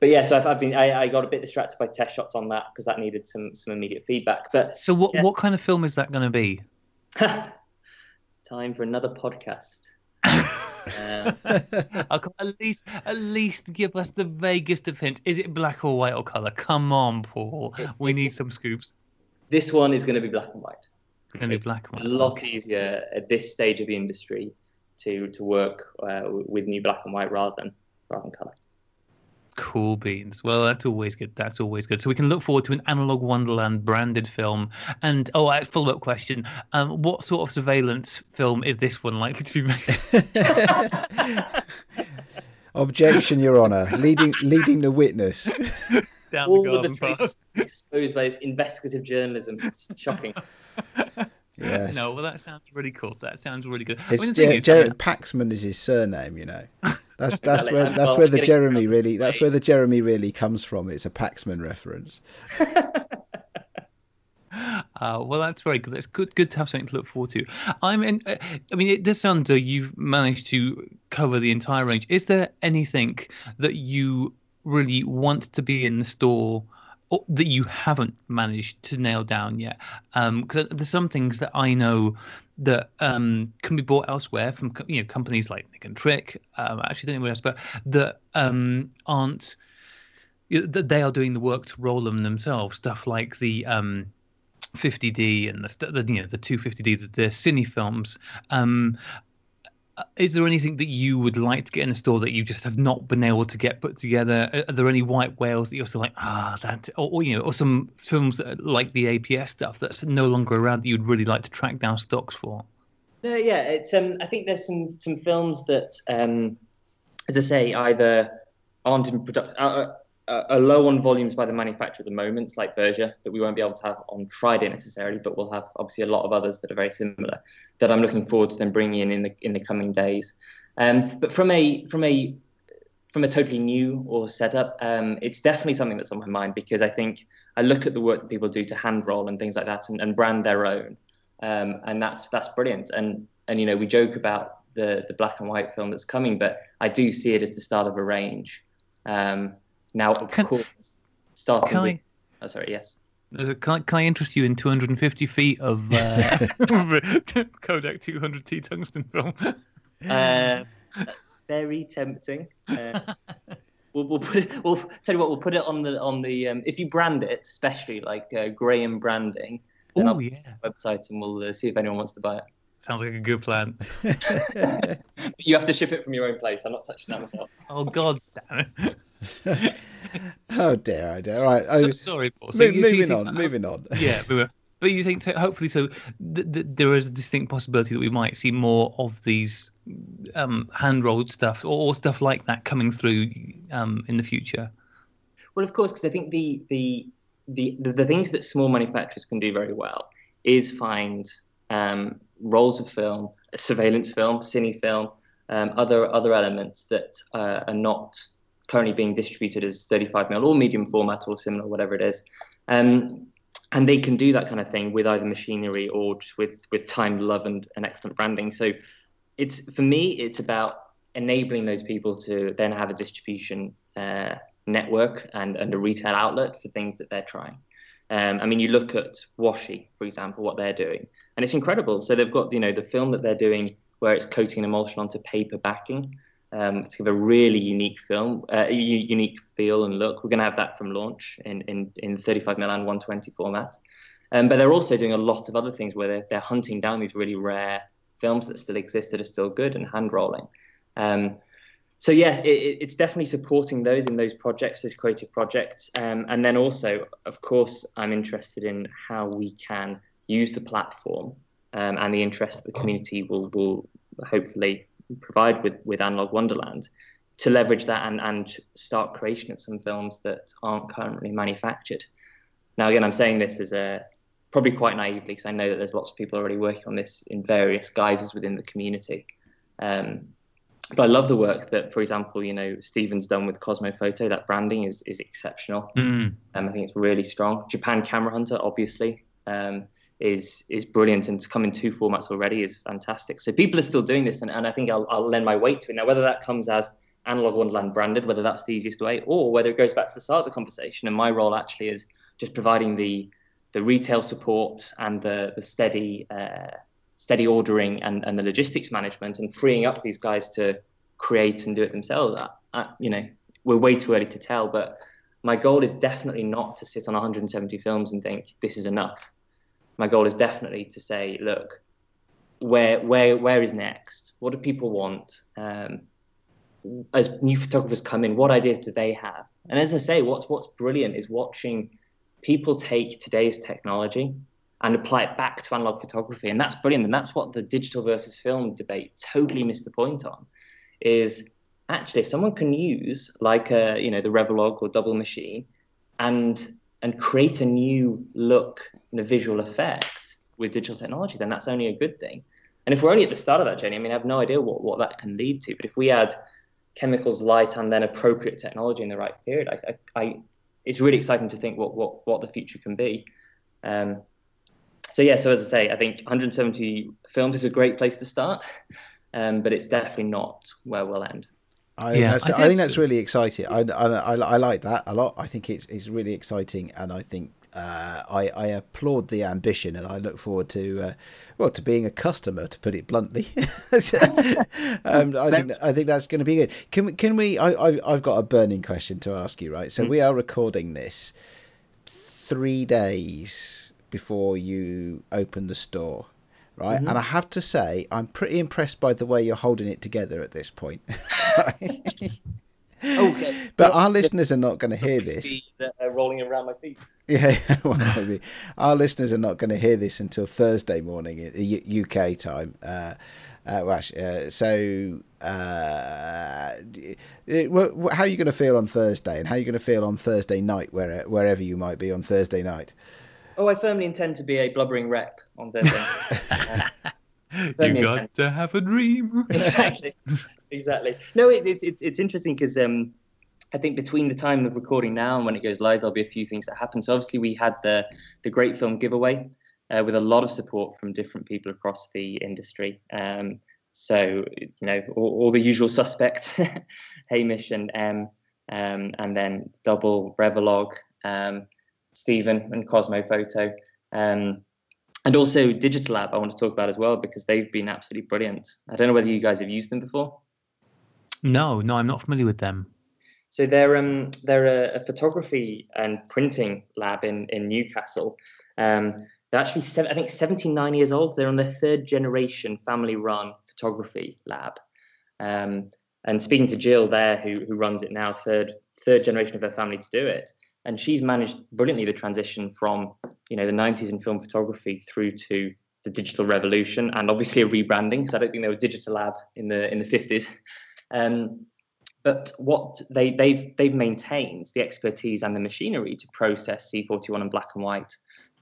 but yeah, so I've, I've been I, I got a bit distracted by test shots on that because that needed some some immediate feedback. But So, what Yeah. what kind of film is that going to be? time for another podcast. Uh, Oh, at least, at least give us the vaguest of hints. Is it black or white or color? Come on, Paul. We need some scoops. this one is going to be black and white. It's going to be black and a lot easier at this stage of the industry to to work uh, with new black and white rather than rather than color. Cool beans. Well, that's always good. That's always good. So we can look forward to an Analogue Wonderland branded film. And oh, a follow up question: um, What sort of surveillance film is this one likely to be made? Objection, Your Honour. Leading leading the witness. Down All the of the garden path. exposed by this investigative journalism. It's shocking. Yes. No, well, that sounds really cool. That sounds really good. I mean, It's the Jer- is, Jared Paxman is his surname, you know. That's that's Exactly. where that's well where the Jeremy really the that's where the Jeremy really comes from. It's a Paxman reference. Uh, well, that's very good. It's good, good to have something to look forward to. I'm in. Uh, I mean, it does sound as though you've managed to cover the entire range. Is there anything that you really want to be in the store or that you haven't managed to nail down yet? Because there's some things that I know that um, can be bought elsewhere from you know companies like Nik and Trick. Um, actually, don't know where else, but that um, aren't that they are doing the work to roll them themselves. Stuff like the um, 50D and the, the you know the 250D, the, the cine films. Um, is there anything that you would like to get in a store that you just have not been able to get put together? Are there any white whales that you're still like, ah, that, or, or you know, or some films like the APS stuff that's no longer around that you'd really like to track down stocks for? No, yeah, it's um, I think there's some some films that, um, as I say, either aren't in production. Uh, are low on volumes by the manufacturer at the moment, like Bergger, that we won't be able to have on Friday necessarily, but we'll have obviously a lot of others that are very similar that I'm looking forward to them bringing in in the in the coming days. Um, but from a from a from a totally new or setup, um, it's definitely something that's on my mind because I think I look at the work that people do to hand roll and things like that and, and brand their own, um, and that's that's brilliant. And and you know we joke about the the black and white film that's coming, but I do see it as the start of a range. Um, now, of can, course, starting can with. I, oh, sorry, yes. Can, can I interest you in 250 feet of uh, Kodak 200T tungsten film? Uh, very tempting. Uh, we'll, we'll put it. We'll tell you what. We'll put it on the on the. Um, if you brand it, especially like uh, Graeme branding, then Ooh, I'll yeah. website and we'll uh, see if anyone wants to buy it. Sounds like a good plan. you have to ship it from your own place. I'm not touching that myself. Oh God damn it. oh dear, oh dear. All right. So, oh, sorry, Paul. So moving you on, moving on. Yeah, but you think so, hopefully, so th- th- there is a distinct possibility that we might see more of these um, hand rolled stuff or, or, stuff like that coming through um, in the future. Well, of course, because I think the, the the the things that small manufacturers can do very well is find um, rolls of film, surveillance film, cine film, um, other other elements that uh, are not currently being distributed as 35 mil or medium format or similar, whatever it is. Um, and they can do that kind of thing with either machinery or just with with time, love, and, and excellent branding. So it's for me, it's about enabling those people to then have a distribution uh, network and, and a retail outlet for things that they're trying. Um, I mean, you look at Washi, for example, what they're doing, and it's incredible. So they've got you know the film that they're doing where it's coating emulsion onto paper backing um, to give a really unique film, uh, unique feel and look. We're going to have that from launch in in, in 35 mm and 120 format. Um, but they're also doing a lot of other things where they're, they're hunting down these really rare films that still exist that are still good and hand rolling. Um, so yeah, it, it's definitely supporting those in those projects, those creative projects, um, and then also, of course, I'm interested in how we can use the platform um, and the interest that the community will will hopefully provide with with Analogue Wonderland to leverage that and, and start creation of some films that aren't currently manufactured. Now, again, I'm saying this as a probably quite naively because I know that there's lots of people already working on this in various guises within the community. Um, but I love the work that, for example, you know, Stephen's done with Kosmo Foto. That branding is is exceptional. Mm. Um, I think it's really strong. Japan Camera Hunter, obviously. Um, is is brilliant and to come in two formats already is fantastic. So people are still doing this, and, and I think I'll, I'll lend my weight to it. Now, whether that comes as Analogue Wonderland branded, whether that's the easiest way, or whether it goes back to the start of the conversation, and my role actually is just providing the the retail support and the the steady uh, steady ordering and, and the logistics management and freeing up these guys to create and do it themselves. I, I, you know, we're way too early to tell, but my goal is definitely not to sit on 170 films and think this is enough my goal is definitely to say, look, where where where is next? What do people want? Um, as new photographers come in, what ideas do they have? And as I say, what's what's brilliant is watching people take today's technology and apply it back to analog photography, and that's brilliant. And that's what the digital versus film debate totally missed the point on. Is actually if someone can use like a you know the Revolog or Dubble machine and and create a new look and a visual effect with digital technology, then that's only a good thing. And if we're only at the start of that journey, I mean, I have no idea what, what that can lead to. But if we add chemicals, light, and then appropriate technology in the right period, I, I, I it's really exciting to think what, what, what the future can be. Um, so yeah, so as I say, I think 170 films is a great place to start, um, but it's definitely not where we'll end. I, yeah, I, I think that's really exciting. I, I, I, like that a lot. I think it's it's really exciting, and I think uh, I, I applaud the ambition, and I look forward to uh, well to being a customer, to put it bluntly. um, I think I think that's going to be good. Can can we? I, I I've got a burning question to ask you. Right, so mm. we are recording this three days before you open the store right? Mm-hmm. And I have to say, I'm pretty impressed by the way you're holding it together at this point. Okay. But our listeners are not going to hear this. rolling around my feet. Yeah, well, our listeners are not going to hear this until Thursday morning, UK time. Uh, uh, well, uh, so, uh, how are you going to feel on Thursday, and how are you going to feel on Thursday night, where, wherever you might be on Thursday night? Oh, I firmly intend to be a blubbering wreck on Thursday. you got to have a dream. exactly, exactly. No, it, it, it it's interesting because um, I think between the time of recording now and when it goes live, there'll be a few things that happen. So obviously, we had the the great film giveaway uh, with a lot of support from different people across the industry. Um, so you know, all, all the usual suspects, Hamish and M, um, and then Dubble Revolog, um, Stephen and Kosmo Foto. Um, and also Digital Lab, I want to talk about as well because they've been absolutely brilliant. I don't know whether you guys have used them before. No, no, I'm not familiar with them. So they're um they're a, a photography and printing lab in in Newcastle. Um, they're actually seven, I think 79 years old. They're on their third generation family run photography lab. Um, and speaking to Jill there, who who runs it now, third third generation of her family to do it, and she's managed brilliantly the transition from you know the 90s in film photography through to the digital revolution and obviously a rebranding because I don't think there was digital lab in the in the 50s. Um, but what they they've they've maintained the expertise and the machinery to process C41 and black and white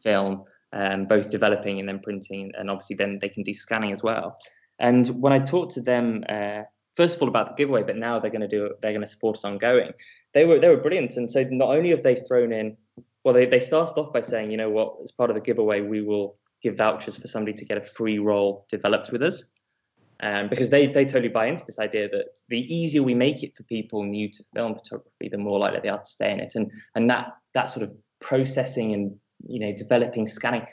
film, um, both developing and then printing, and obviously then they can do scanning as well. And when I talked to them, uh, first of all about the giveaway, but now they're going to do they're going to support us ongoing. They were they were brilliant, and so not only have they thrown in well, they, they started off by saying, you know what, as part of the giveaway, we will give vouchers for somebody to get a free roll developed with us. Um, because they, they totally buy into this idea that the easier we make it for people new to film photography, the more likely they are to stay in it. And and that that sort of processing and you know developing scanning,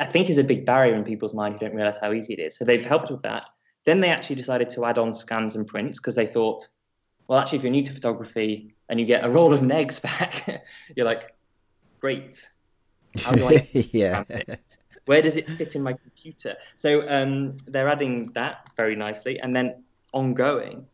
I think is a big barrier in people's mind who don't realize how easy it is. So they've helped with that. Then they actually decided to add on scans and prints because they thought, well, actually, if you're new to photography and you get a roll of negs back, you're like, great. How do I yeah. Where does it fit in my computer? So um, they're adding that very nicely, and then ongoing,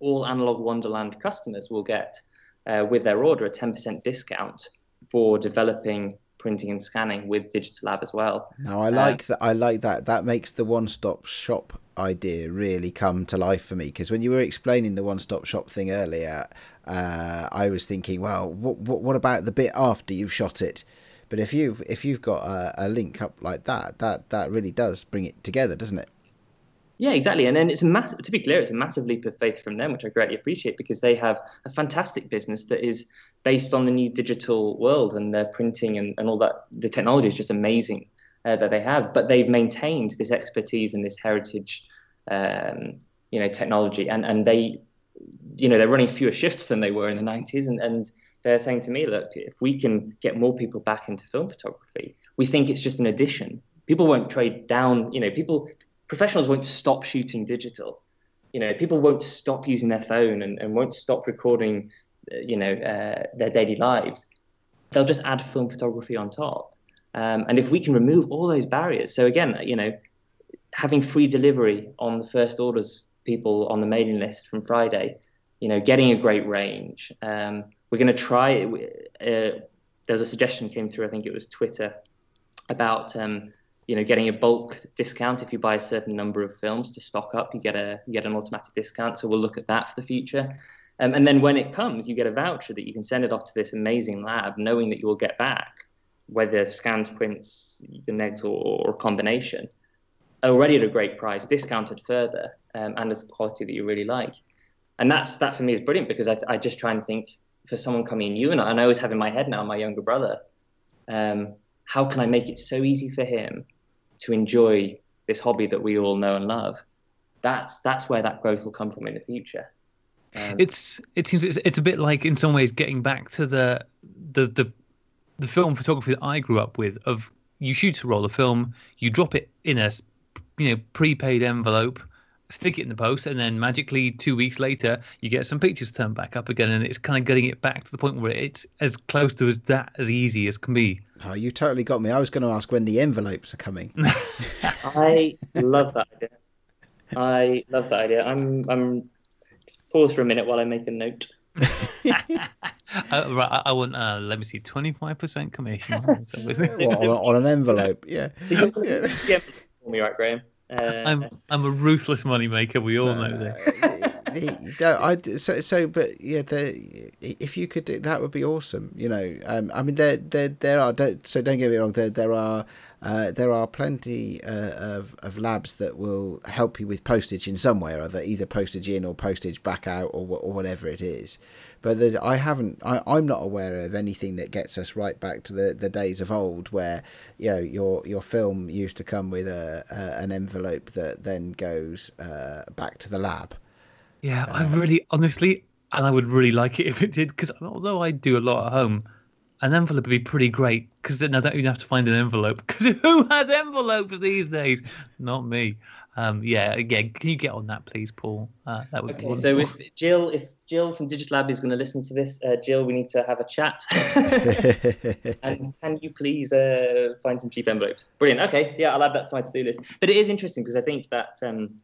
all Analogue Wonderland customers will get uh, with their order a 10% discount for developing printing and scanning with Digital Lab as well. Now I like uh, that. I like that. That makes the one-stop shop idea really come to life for me because when you were explaining the one-stop shop thing earlier, uh, I was thinking, well, what, what, what about the bit after you've shot it? But if you've if you've got a, a, link up like that, that that really does bring it together, doesn't it? Yeah, exactly. And then it's a massive. To be clear, it's a massive leap of faith from them, which I greatly appreciate because they have a fantastic business that is based on the new digital world and their printing and, and all that. The technology is just amazing uh, that they have, but they've maintained this expertise and this heritage, um, you know, technology, and and they you know, they're running fewer shifts than they were in the 90s. And, and they're saying to me, look, if we can get more people back into film photography, we think it's just an addition. People won't trade down, you know, people, professionals won't stop shooting digital. You know, people won't stop using their phone and, and won't stop recording, uh, you know, uh, their daily lives. They'll just add film photography on top. Um, and if we can remove all those barriers, so again, you know, having free delivery on the first orders people on the mailing list from Friday, you know, getting a great range. Um, we're going to try. Uh, there's a suggestion came through. I think it was Twitter about um, you know getting a bulk discount if you buy a certain number of films to stock up. You get a you get an automatic discount. So we'll look at that for the future. Um, and then when it comes, you get a voucher that you can send it off to this amazing lab, knowing that you will get back whether scans, prints, the negs, or, or a combination, already at a great price, discounted further um, and a quality that you really like. And that's that for me is brilliant because I, I just try and think for someone coming new, and I, and I always have in my head now my younger brother, um, how can I make it so easy for him to enjoy this hobby that we all know and love? That's that's where that growth will come from in the future. Um, it's it seems it's, it's a bit like in some ways getting back to the the the the film photography that I grew up with of you shoot a roll of film, you drop it in a you know prepaid envelope, stick it in the post, and then magically two weeks later you get some pictures turned back up again, and it's kind of getting it back to the point where it's as close to as that as easy as can be. Oh, you totally got me. I was going to ask when the envelopes are coming. I love that idea. I love that idea. I'm I'm just pause for a minute while I make a note. uh, right, I, I want. Uh, let me see, twenty five percent commission what, on, on, an envelope. Yeah. So you yeah. for me, right, Graeme? Uh, I'm I'm a ruthless moneymaker. We all know this. I so so, but yeah, the, if you could do that, would be awesome. You know, um, I mean, there there there are don't, so don't get me wrong. There there are uh, there are plenty uh, of of labs that will help you with postage in some way or other, either postage in or postage back out or or whatever it is. But I haven't. I, I'm not aware of anything that gets us right back to the, the days of old, where you know your your film used to come with a, a an envelope that then goes uh, back to the lab. Yeah, I really, honestly, and I would really like it if it did, because although I do a lot at home, an envelope would be pretty great because then I don't even have to find an envelope because who has envelopes these days? Not me. Um, yeah, again, can you get on that, please, Paul? Uh, that would okay. so if Jill, if Jill from Digital Lab is going to listen to this, uh, Jill, we need to have a chat. and can you please uh, find some cheap envelopes? Brilliant. Okay, yeah, I'll add that to my to-do list. But it is interesting because I think that um,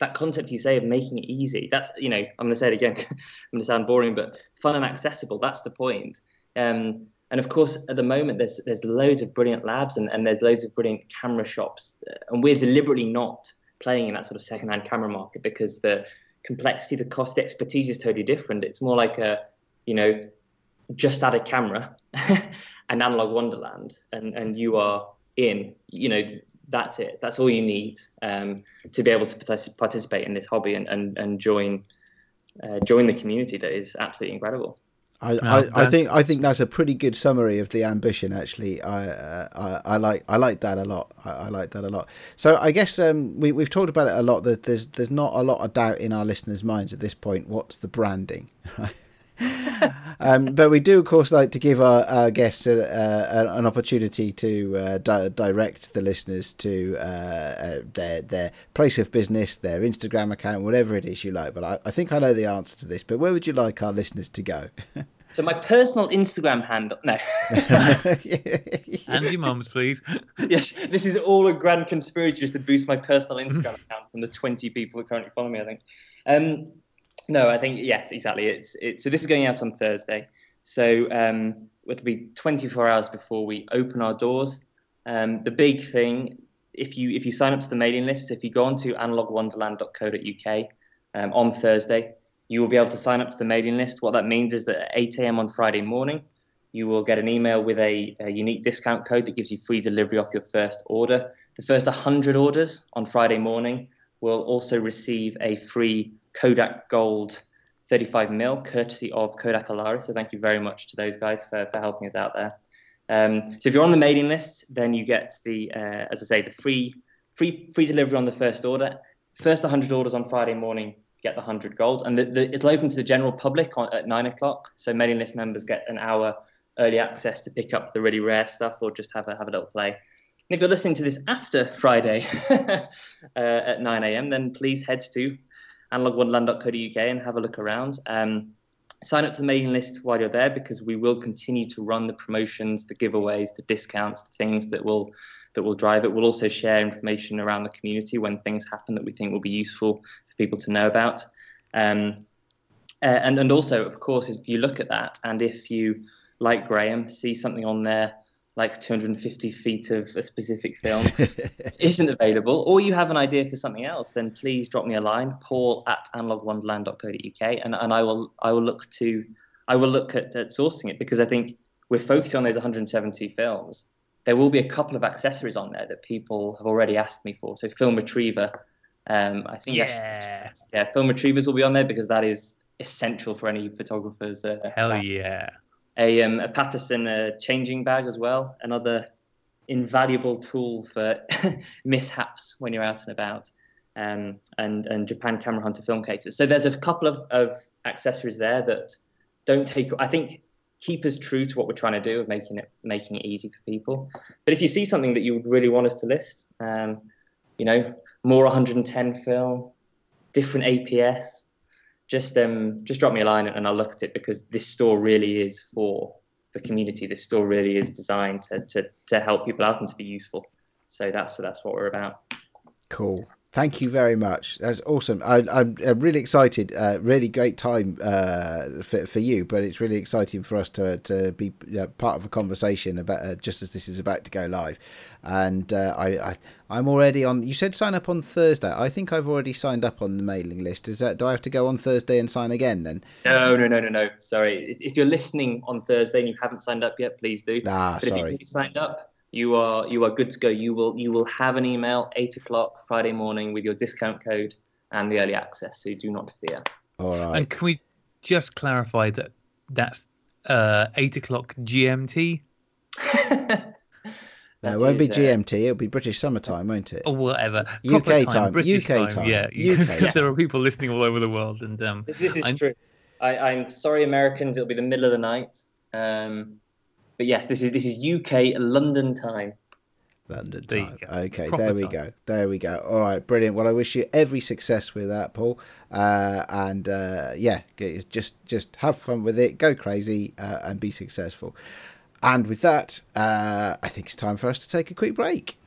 that concept you say of making it easy. That's you know, I'm going to say it again. I'm going to sound boring, but fun and accessible. That's the point. Um, and of course, at the moment, there's there's loads of brilliant labs and, and there's loads of brilliant camera shops, and we're deliberately not playing in that sort of secondhand camera market because the complexity, the cost, the expertise is totally different. It's more like a, you know, just add a camera, an analog wonderland, and and you are in. You know, that's it. That's all you need um, to be able to participate in this hobby and and, and join uh, join the community that is absolutely incredible. I, I, I, think I think that's a pretty good summary of the ambition. Actually, I uh, I, I, like I like that a lot. I, I like that a lot. So I guess um, we we've talked about it a lot. That there's there's not a lot of doubt in our listeners' minds at this point. What's the branding? um, but we do, of course, like to give our, our guests a, uh, an opportunity to uh, di- direct the listeners to uh, uh, their their place of business, their Instagram account, whatever it is you like. But I, I think I know the answer to this. But where would you like our listeners to go? So my personal Instagram handle, no. Andy Mums, please. yes, this is all a grand conspiracy just to boost my personal Instagram account from the 20 people who currently follow me, I think. Um, no, I think, yes, exactly. It's, it's So this is going out on Thursday. So um, it'll be 24 hours before we open our doors. Um, the big thing, if you if you sign up to the mailing list, if you go on to analoguewonderland.co.uk um, on Thursday, you will be able to sign up to the mailing list. What that means is that at 8 a.m. on Friday morning, you will get an email with a, a, unique discount code that gives you free delivery off your first order. The first 100 orders on Friday morning will also receive a free Kodak Gold 35 mil, courtesy of Kodak Alaris. So thank you very much to those guys for, for helping us out there. Um, so if you're on the mailing list, then you get the, uh, as I say, the free free free delivery on the first order. First 100 orders on Friday morning get the 100 gold. And the, the, it'll open to the general public on, at 9 o'clock. So mailing list members get an hour early access to pick up the really rare stuff or just have a, have a little play. And if you're listening to this after Friday uh, at 9 a.m., then please head to analoguewonderland.co.uk and have a look around. Um, sign up to the mailing list while you're there because we will continue to run the promotions, the giveaways, the discounts, the things that will that will drive it. We'll also share information around the community when things happen that we think will be useful for people to know about. Um, and and also, of course, if you look at that, and if you, like Graeme, see something on there like 250 feet of a specific film isn't available, or you have an idea for something else, then please drop me a line, paul at analoguewonderland.co.uk, and, and I will I will look to I will look at, at sourcing it because I think we're focusing on those 170 films. There will be a couple of accessories on there that people have already asked me for. So film retriever, um, I think yeah, yeah, film retrievers will be on there because that is essential for any photographers. Uh, Hell yeah! A, um, a Paterson uh, changing bag as well, another invaluable tool for mishaps when you're out and about, um, and and Japan Camera Hunter film cases. So there's a couple of, of accessories there that don't take. I think keep us true to what we're trying to do of making it making it easy for people. But if you see something that you would really want us to list, um, you know, more 110 film, different APS, just um just drop me a line and I'll look at it because this store really is for the community. This store really is designed to to to help people out and to be useful. So that's what that's what we're about. Cool. Thank you very much. That's awesome. I, am really excited. Uh, really great time uh, for, for you, but it's really exciting for us to to be part of a conversation about uh, just as this is about to go live. And uh, I, I I'm already on. You said sign up on Thursday. I think I've already signed up on the mailing list. Is that do I have to go on Thursday and sign again then? No, no, no, no, no. Sorry. If you're listening on Thursday and you haven't signed up yet, please do. Ah, but sorry. If you signed up you are you are good to go. You will you will have an email eight o'clock Friday morning with your discount code and the early access. So do not fear. All right. And can we just clarify that that's uh, eight o'clock GMT? No, it won't be GMT. It'll be British summertime, won't it? Or whatever. UK time, time. British UK time. Yeah, because UK. there are people listening all over the world, and um, this, this is I'm- true. I, I'm sorry, Americans. It'll be the middle of the night. Um, but yes, this is this is UK London time. London time. go. Okay, Proper there we time. go. There we go. All right, brilliant. Well, I wish you every success with that, Paul. Uh, and uh, yeah, just just have fun with it, go crazy, uh, and be successful. And with that, uh, I think it's time for us to take a quick break.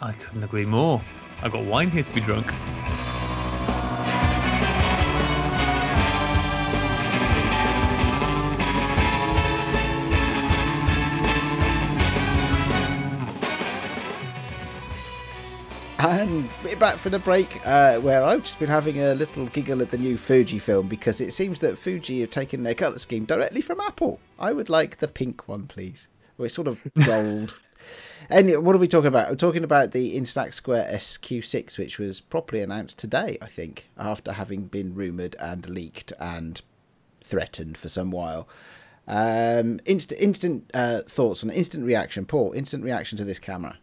I couldn't agree more. I've got wine here to be drunk. And we're back for the break, uh, where I've just been having a little giggle at the new Fuji film because it seems that Fuji have taken their colour scheme directly from Apple. I would like the pink one, please. Or it's sort of gold. anyway, what are we talking about? We're talking about the Instax Square SQ6, which was properly announced today, I think, after having been rumoured and leaked and threatened for some while. Um, instant instant uh, thoughts and instant reaction, Paul. Instant reaction to this camera.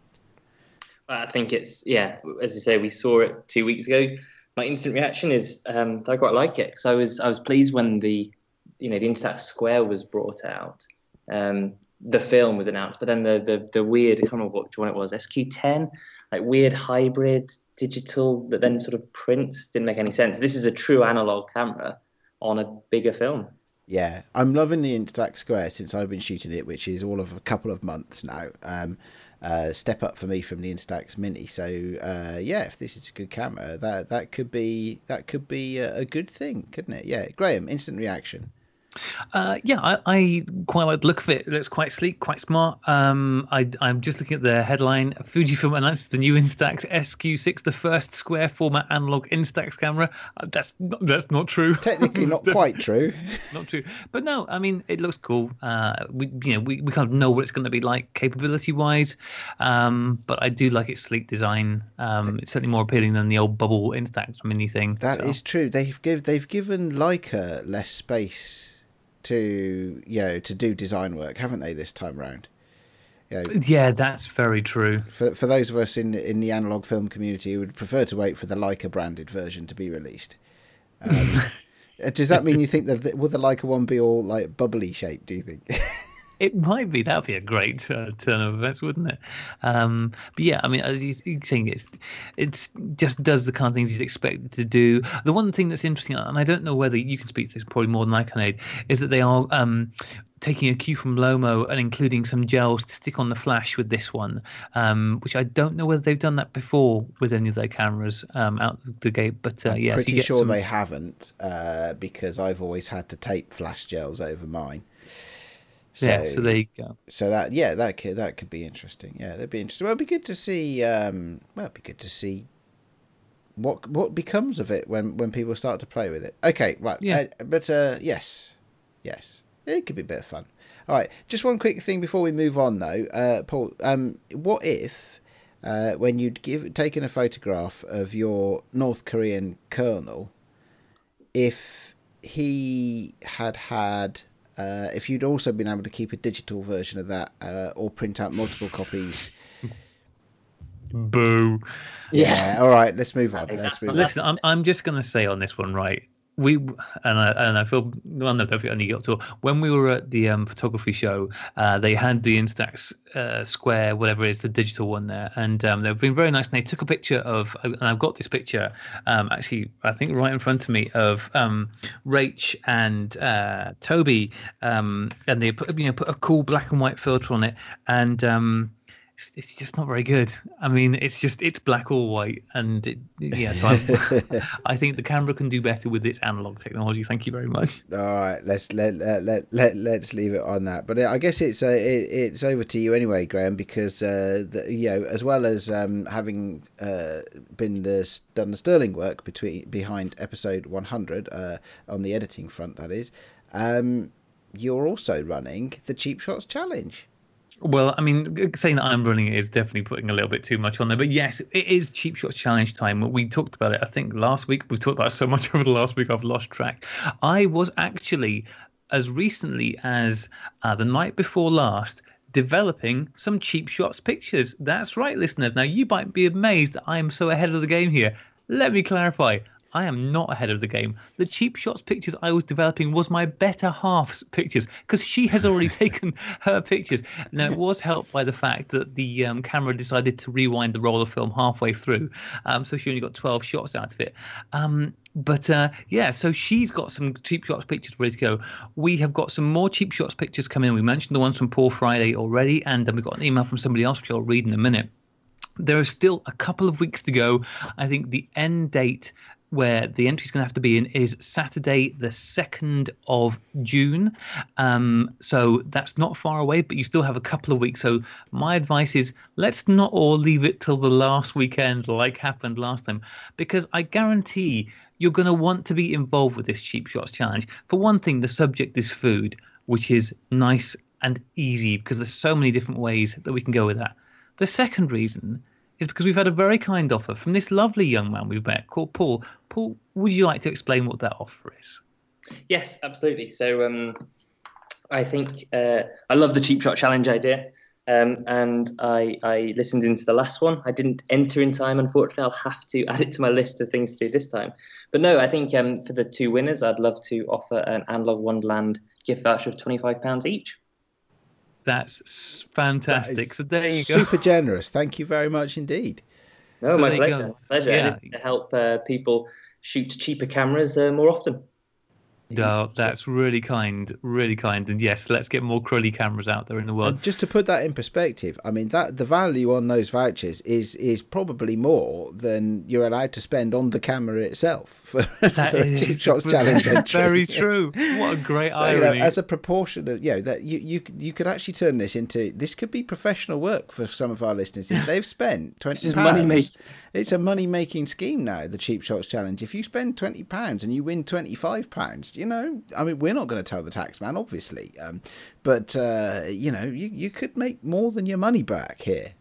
I think it's yeah. As you say, we saw it two weeks ago. My instant reaction is um, that I quite like it because I was I was pleased when the you know the Instax Square was brought out. Um, the film was announced, but then the the, the weird I can't remember which one it was SQ10, like weird hybrid digital that then sort of prints didn't make any sense. This is a true analog camera on a bigger film. Yeah, I'm loving the Instax Square since I've been shooting it, which is all of a couple of months now. Um, uh, step up for me from the Instax Mini. So uh, yeah, if this is a good camera, that that could be that could be a, a good thing, couldn't it? Yeah, Graeme, instant reaction. Uh, yeah, I, I quite like the look of it. It looks quite sleek, quite smart. Um, I, I'm just looking at the headline. Fujifilm announces the new Instax SQ6, the first square format analog Instax camera. Uh, that's not, that's not true. Technically, not quite true. not true. But no, I mean it looks cool. Uh, we you know we, we kind of know what it's going to be like capability wise. Um, but I do like its sleek design. Um, it's certainly more appealing than the old bubble Instax mini thing. That is so. true. They've give they've given Leica less space to you know to do design work, haven't they? This time round. You know, Yeah, that's very true. for for those of us in in the analog film community who would prefer to wait for the Leica branded version to be released. Um, does that mean you think that the, will the Leica one be all like bubbly shaped? Do you think? It might be. That'd be a great uh, turn of events, wouldn't it? Um, but yeah, I mean, as you- you're saying, it's it's just does the kind of things you'd expect it to do. The one thing that's interesting, and I don't know whether you can speak to this probably more than I can, Ade, is that they are um, taking a cue from Lomo and including some gels to stick on the flash with this one, um, which I don't know whether they've done that before with any of their cameras um, out the gate. But uh, yeah, Pretty get sure some- they haven't, uh, because I've always had to tape flash gels over mine. So, yeah, so there you go. so that yeah, that could that could be interesting. Yeah, that'd be interesting. Well, it'd be good to see. Um, well, it'd be good to see what what becomes of it when when people start to play with it. Okay, right. Yeah. Uh, but uh, yes, yes, it could be a bit of fun. All right, just one quick thing before we move on, though, uh, Paul. Um, what if uh, when you'd give taken a photograph of your North Korean colonel, if he had had uh, if you'd also been able to keep a digital version of that uh, or print out multiple copies. Boo. Yeah. All right. Let's move on. Let's that's move on. Listen, I'm I'm just gonna say on this one, right? We and I, and I feel well no don't feel any guilt at all. When we were at the um, photography show, uh, they had the Instax uh, Square, whatever it is, the digital one there, and um, they've been very nice. And they took a picture of, and I've got this picture, um, actually, I think right in front of me of um, Rach and uh, Toby, um, and they put you know put a cool black and white filter on it, and um, it's, it's just not very good. I mean, it's just it's black or white, and it, yeah. So I, I think the camera can do better with its analog technology. Thank you very much. All right, let's let let let, let let's leave it on that. But I guess it's uh, it, it's over to you anyway, Graeme, because uh, the, you know as well as um, having uh, been the done the sterling work between behind episode 100 uh, on the editing front, that is. Um, you're also running the Cheap Shots Challenge. Well, I mean, saying that I'm running it is definitely putting a little bit too much on there. But yes, it is Cheap Shots Challenge time. We talked about it, I think, last week. We've talked about so much over the last week, I've lost track. I was actually, as recently as uh, the night before last, developing some cheap shots pictures. That's right, listeners. Now, you might be amazed I am so ahead of the game here. Let me clarify. I am not ahead of the game. The cheap shots pictures I was developing was my better half's pictures because she has already taken her pictures. Now, it was helped by the fact that the um, camera decided to rewind the roll of film halfway through. Um, so she only got 12 shots out of it. Um, but uh, yeah, so she's got some cheap shots pictures ready to go. We have got some more cheap shots pictures coming in. We mentioned the ones from Paul Friday already, and then we got an email from somebody else, which I'll read in a minute there are still a couple of weeks to go. I think the end date where the entry is going to have to be in is Saturday, the 2nd of June. Um, so that's not far away, but you still have a couple of weeks. So my advice is let's not all leave it till the last weekend like happened last time, because I guarantee you're going to want to be involved with this cheap shots challenge. For one thing, the subject is food, which is nice and easy because there's so many different ways that we can go with that. The second reason is because we've had a very kind offer from this lovely young man we've met called Paul. Paul, would you like to explain what that offer is? Yes, absolutely. So um, I think uh, I love the cheap shot challenge idea. Um, and I, I listened into the last one. I didn't enter in time, unfortunately. I'll have to add it to my list of things to do this time. But no, I think um, for the two winners, I'd love to offer an Analogue Wonderland gift voucher of £25 each. That's fantastic. So there you go. Super generous. Thank you very much indeed. No, so my pleasure. Pleasure. Yeah. To help uh, people shoot cheaper cameras uh, more often. No, that's really kind, really kind. And yes, let's get more cruddy cameras out there in the world. And just to put that in perspective, I mean that the value on those vouchers is is probably more than you're allowed to spend on the camera itself for, that for is, a cheap shots challenge entry. Very true. What a great so, irony. You know, as a proportion of you know that you you you could actually turn this into this could be professional work for some of our listeners if they've spent twenty pounds. It's a money making scheme now. The cheap shots challenge. If you spend twenty pounds and you win twenty five pounds you know, I mean, we're not going to tell the tax man, obviously, um, but uh, you know, you you could make more than your money back here.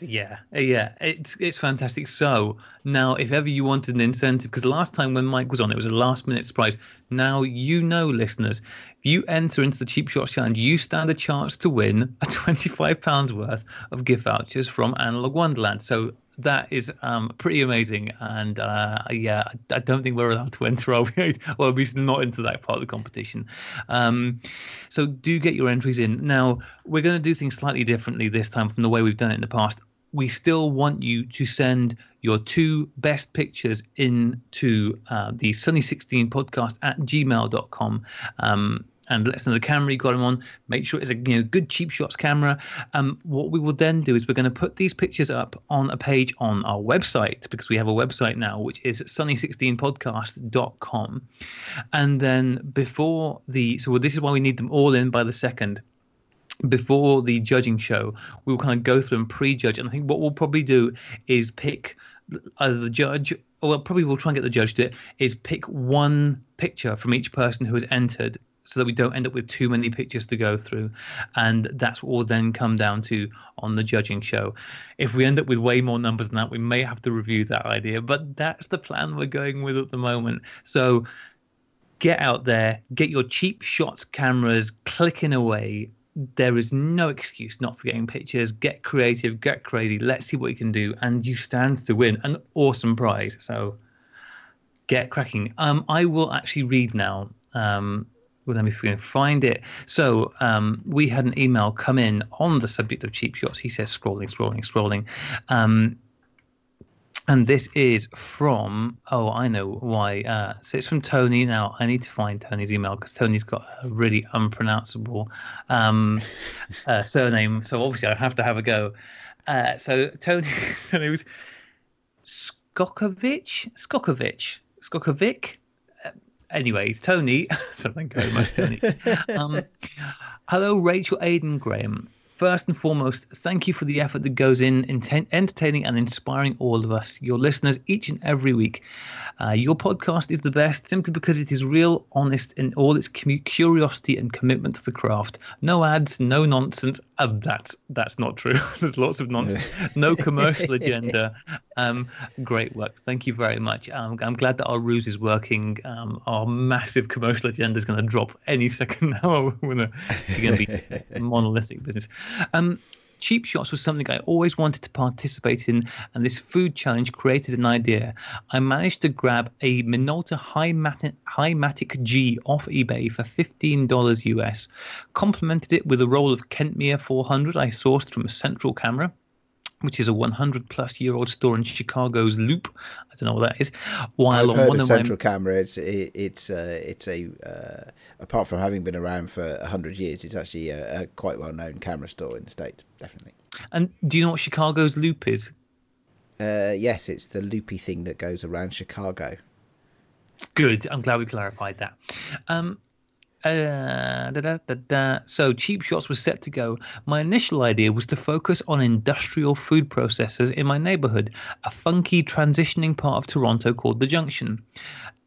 Yeah, yeah, it's it's fantastic. So now, if ever you wanted an incentive, because last time when Mike was on, it was a last minute surprise. Now you know, listeners, if you enter into the cheap shots challenge, you stand a chance to win a twenty five pounds worth of gift vouchers from Analogue Wonderland. So that is um, pretty amazing. And uh, yeah, I don't think we're allowed to enter, are we? well, at least not into that part of the competition. Um, so do get your entries in. Now, we're going to do things slightly differently this time from the way we've done it in the past. We still want you to send your two best pictures into uh, the Sunny 16 podcast at gmail.com. Um, and let us know the camera you got them on. Make sure it's a you know good cheap shots camera. Um, what we will then do is we're going to put these pictures up on a page on our website because we have a website now, which is sunny16podcast.com. And then before the so this is why we need them all in by the second before the judging show, we will kind of go through and prejudge. And I think what we'll probably do is pick either the judge, or well, probably we'll try and get the judge to it, is pick one picture from each person who has entered so that we don't end up with too many pictures to go through. And that's what will then come down to on the judging show. If we end up with way more numbers than that, we may have to review that idea. But that's the plan we're going with at the moment. So get out there, get your cheap shots cameras clicking away. There is no excuse not for getting pictures. Get creative, get crazy. Let's see what you can do. And you stand to win an awesome prize. So get cracking. Um, I will actually read now. Um, well, let me find it. So um, we had an email come in on the subject of cheap shots. He says scrolling, scrolling, scrolling. Um, and this is from oh I know why. Uh, so it's from Tony. Now I need to find Tony's email because Tony's got a really unpronounceable um, uh, surname. So obviously I have to have a go. Uh, so Tony, so it was Skokovic, Skokovic, Skokovic. Anyways, Tony, so thank you very much, Tony. Um, hello, Rachel, Aiden, Graeme first and foremost, thank you for the effort that goes in, in entertaining and inspiring all of us, your listeners, each and every week. Uh, your podcast is the best simply because it is real, honest in all its curiosity and commitment to the craft. No ads, no nonsense. Uh, that's that's not true. There's lots of nonsense. No commercial agenda. Um, great work. Thank you very much. Um, I'm glad that our ruse is working. Um, our massive commercial agenda is going to drop any second now. We're going to be monolithic business. Cheap shots was something I always wanted to participate in, and this food challenge created an idea. I managed to grab a Minolta Hi-Matic G off eBay for $15 US, complemented it with a roll of Kentmere 400 I sourced from a Central Camera which is a 100 plus year old store in Chicago's Loop. I don't know what that is. While I've heard of Central my... Camera, it's it, it's uh, it's a uh, apart from having been around for hundred years, it's actually a, a quite well known camera store in the states, definitely. And do you know what Chicago's Loop is? Uh, yes, it's the loopy thing that goes around Chicago. Good. I'm glad we clarified that. Um, uh, da, da, da, so cheap shots was set to go. My initial idea was to focus on industrial food processors in my neighborhood, a funky transitioning part of Toronto called the Junction.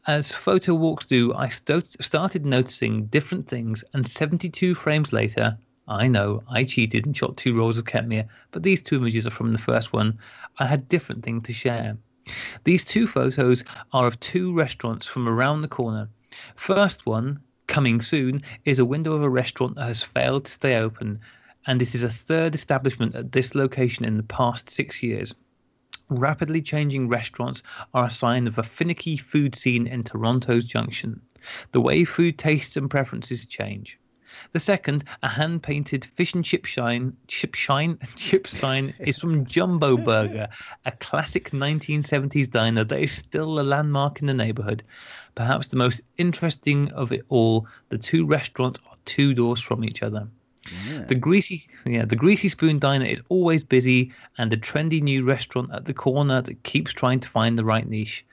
As photo walks do, I st- started noticing different things, and 72 frames later, I know I cheated and shot two rolls of Kentmere, but these two images are from the first one. I had different things to share. These two photos are of two restaurants from around the corner. First one, coming soon is a window of a restaurant that has failed to stay open, and it is a third establishment at this location in the past six years. Rapidly changing restaurants are a sign of a finicky food scene in Toronto's junction. The way food tastes and preferences change. The second, a hand painted fish and chip shine chip shine chip sign is from Jumbo Burger, a classic 1970s diner that is still a landmark in the neighborhood. Perhaps the most interesting of it all, the two restaurants are two doors from each other. Yeah. The greasy, yeah, the greasy spoon diner is always busy, and the trendy new restaurant at the corner that keeps trying to find the right niche.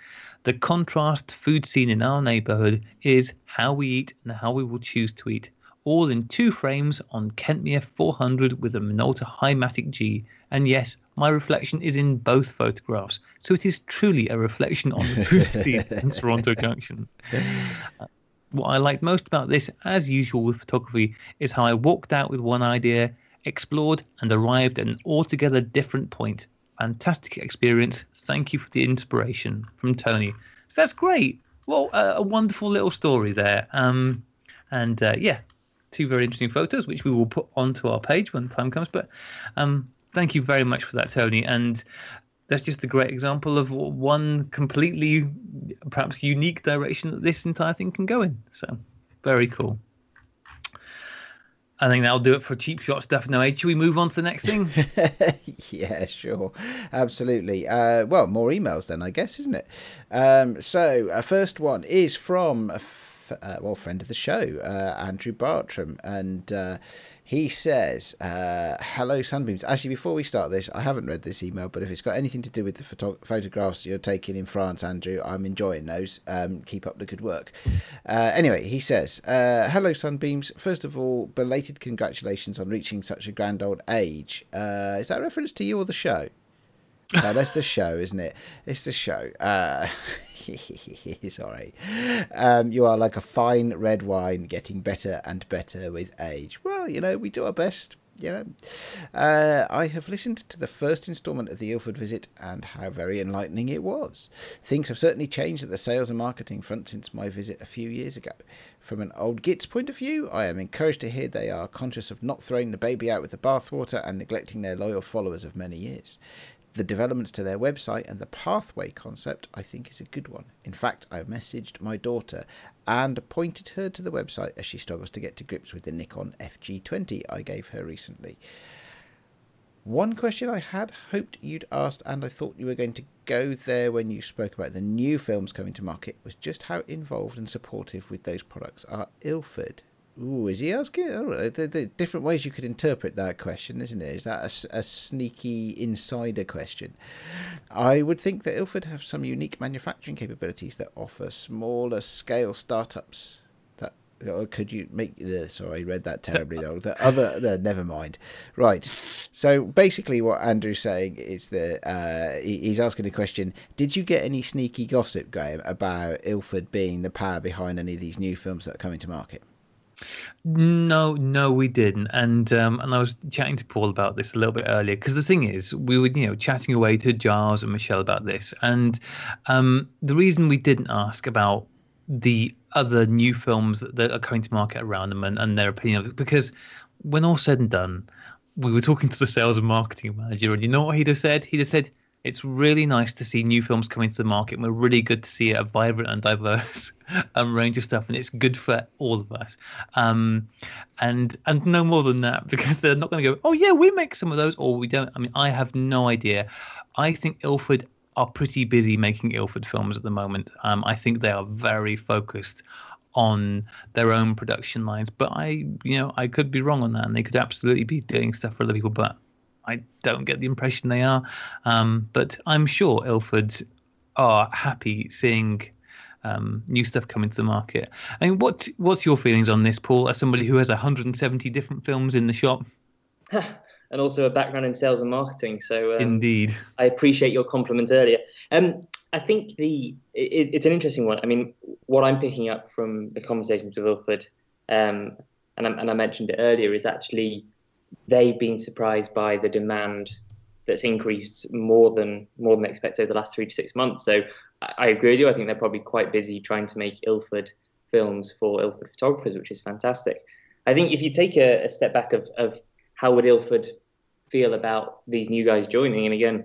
The contrast food scene in our neighborhood is how we eat and how we will choose to eat, all in two frames on Kentmere 400 with a Minolta Hi-Matic G, and yes, my reflection is in both photographs, so it is truly a reflection on the food scene in Toronto Junction. Uh, what I liked most about this, as usual with photography, is how I walked out with one idea, explored, and arrived at an altogether different point. Fantastic experience. Thank you for the inspiration from Tony. So that's great. Well, uh, a wonderful little story there. Um, and uh, yeah, two very interesting photos, which we will put onto our page when the time comes. But um, thank you very much for that, Tony. And that's just a great example of one completely, perhaps unique direction that this entire thing can go in. So, very cool. I think that'll do it for cheap shot stuff now. Should we move on to the next thing? yeah, sure. Absolutely. Uh, well, more emails then, I guess, isn't it? Um, so, our first one is from a f- uh, well, friend of the show, uh, Andrew Bartram. And uh, he says, uh, "Hello, Sunbeams." Actually, before we start this, I haven't read this email, but if it's got anything to do with the photo- photographs you're taking in France, Andrew, I'm enjoying those. Um, keep up the good work. Uh, anyway, he says, uh, "Hello, Sunbeams. First of all, belated congratulations on reaching such a grand old age. Uh, is that a reference to you or the show?" No, that's the show, isn't it? It's the show. Uh, sorry. Um, you are like a fine red wine, getting better and better with age. Well, you know, we do our best. You know, uh, I have listened to the first instalment of the Ilford visit and how very enlightening it was. Things have certainly changed at the sales and marketing front since my visit a few years ago. From an old Gits point of view, I am encouraged to hear they are conscious of not throwing the baby out with the bathwater and neglecting their loyal followers of many years. The developments to their website and the pathway concept, I think, is a good one. In fact, I messaged my daughter and pointed her to the website as she struggles to get to grips with the Nikon FG20 I gave her recently. One question I had hoped you'd asked, and I thought you were going to go there when you spoke about the new films coming to market, was just how involved and supportive with those products are Ilford. Ooh, is he asking? Oh, the, the different ways you could interpret that question, isn't it? Is that a, a, sneaky insider question? I would think that Ilford have some unique manufacturing capabilities that offer smaller scale startups. That could you make the? Sorry, I read that terribly though. The other, the, never mind. Right. So basically, what Andrew's saying is that uh, he's asking a question. Did you get any sneaky gossip, Graeme, about Ilford being the power behind any of these new films that are coming to market? No, no, we didn't. And um, and I was chatting to Paul about this a little bit earlier because the thing is, we were you know chatting away to Giles and Michelle about this, and um, the reason we didn't ask about the other new films that, are coming to market around them and, and their opinion of it, because when all said and done, we were talking to the sales and marketing manager, and you know what he'd have said? He'd have said, it's really nice to see new films coming to the market. And we're really good to see a vibrant and diverse um, range of stuff, and it's good for all of us. Um, and and no more than that, because they're not going to go, oh yeah, we make some of those, or we don't. I mean, I have no idea. I think Ilford are pretty busy making Ilford films at the moment. Um, I think they are very focused on their own production lines, but I, you know, I could be wrong on that, and they could absolutely be doing stuff for other people, but I don't get the impression they are. Um, but I'm sure Ilford are happy seeing um, new stuff coming to the market. I mean, what what's your feelings on this, Paul, as somebody who has 170 different films in the shop? and also a background in sales and marketing. So um, indeed, I appreciate your compliment earlier. Um, I think the it, it's an interesting one. I mean, what I'm picking up from the conversations with Ilford, um, and, I, and I mentioned it earlier, is actually they've been surprised by the demand that's increased more than more than expected over the last three to six months. So I, I agree with you. I think they're probably quite busy trying to make Ilford films for Ilford photographers, which is fantastic. I think if you take a, a step back of, of how would Ilford feel about these new guys joining, and again,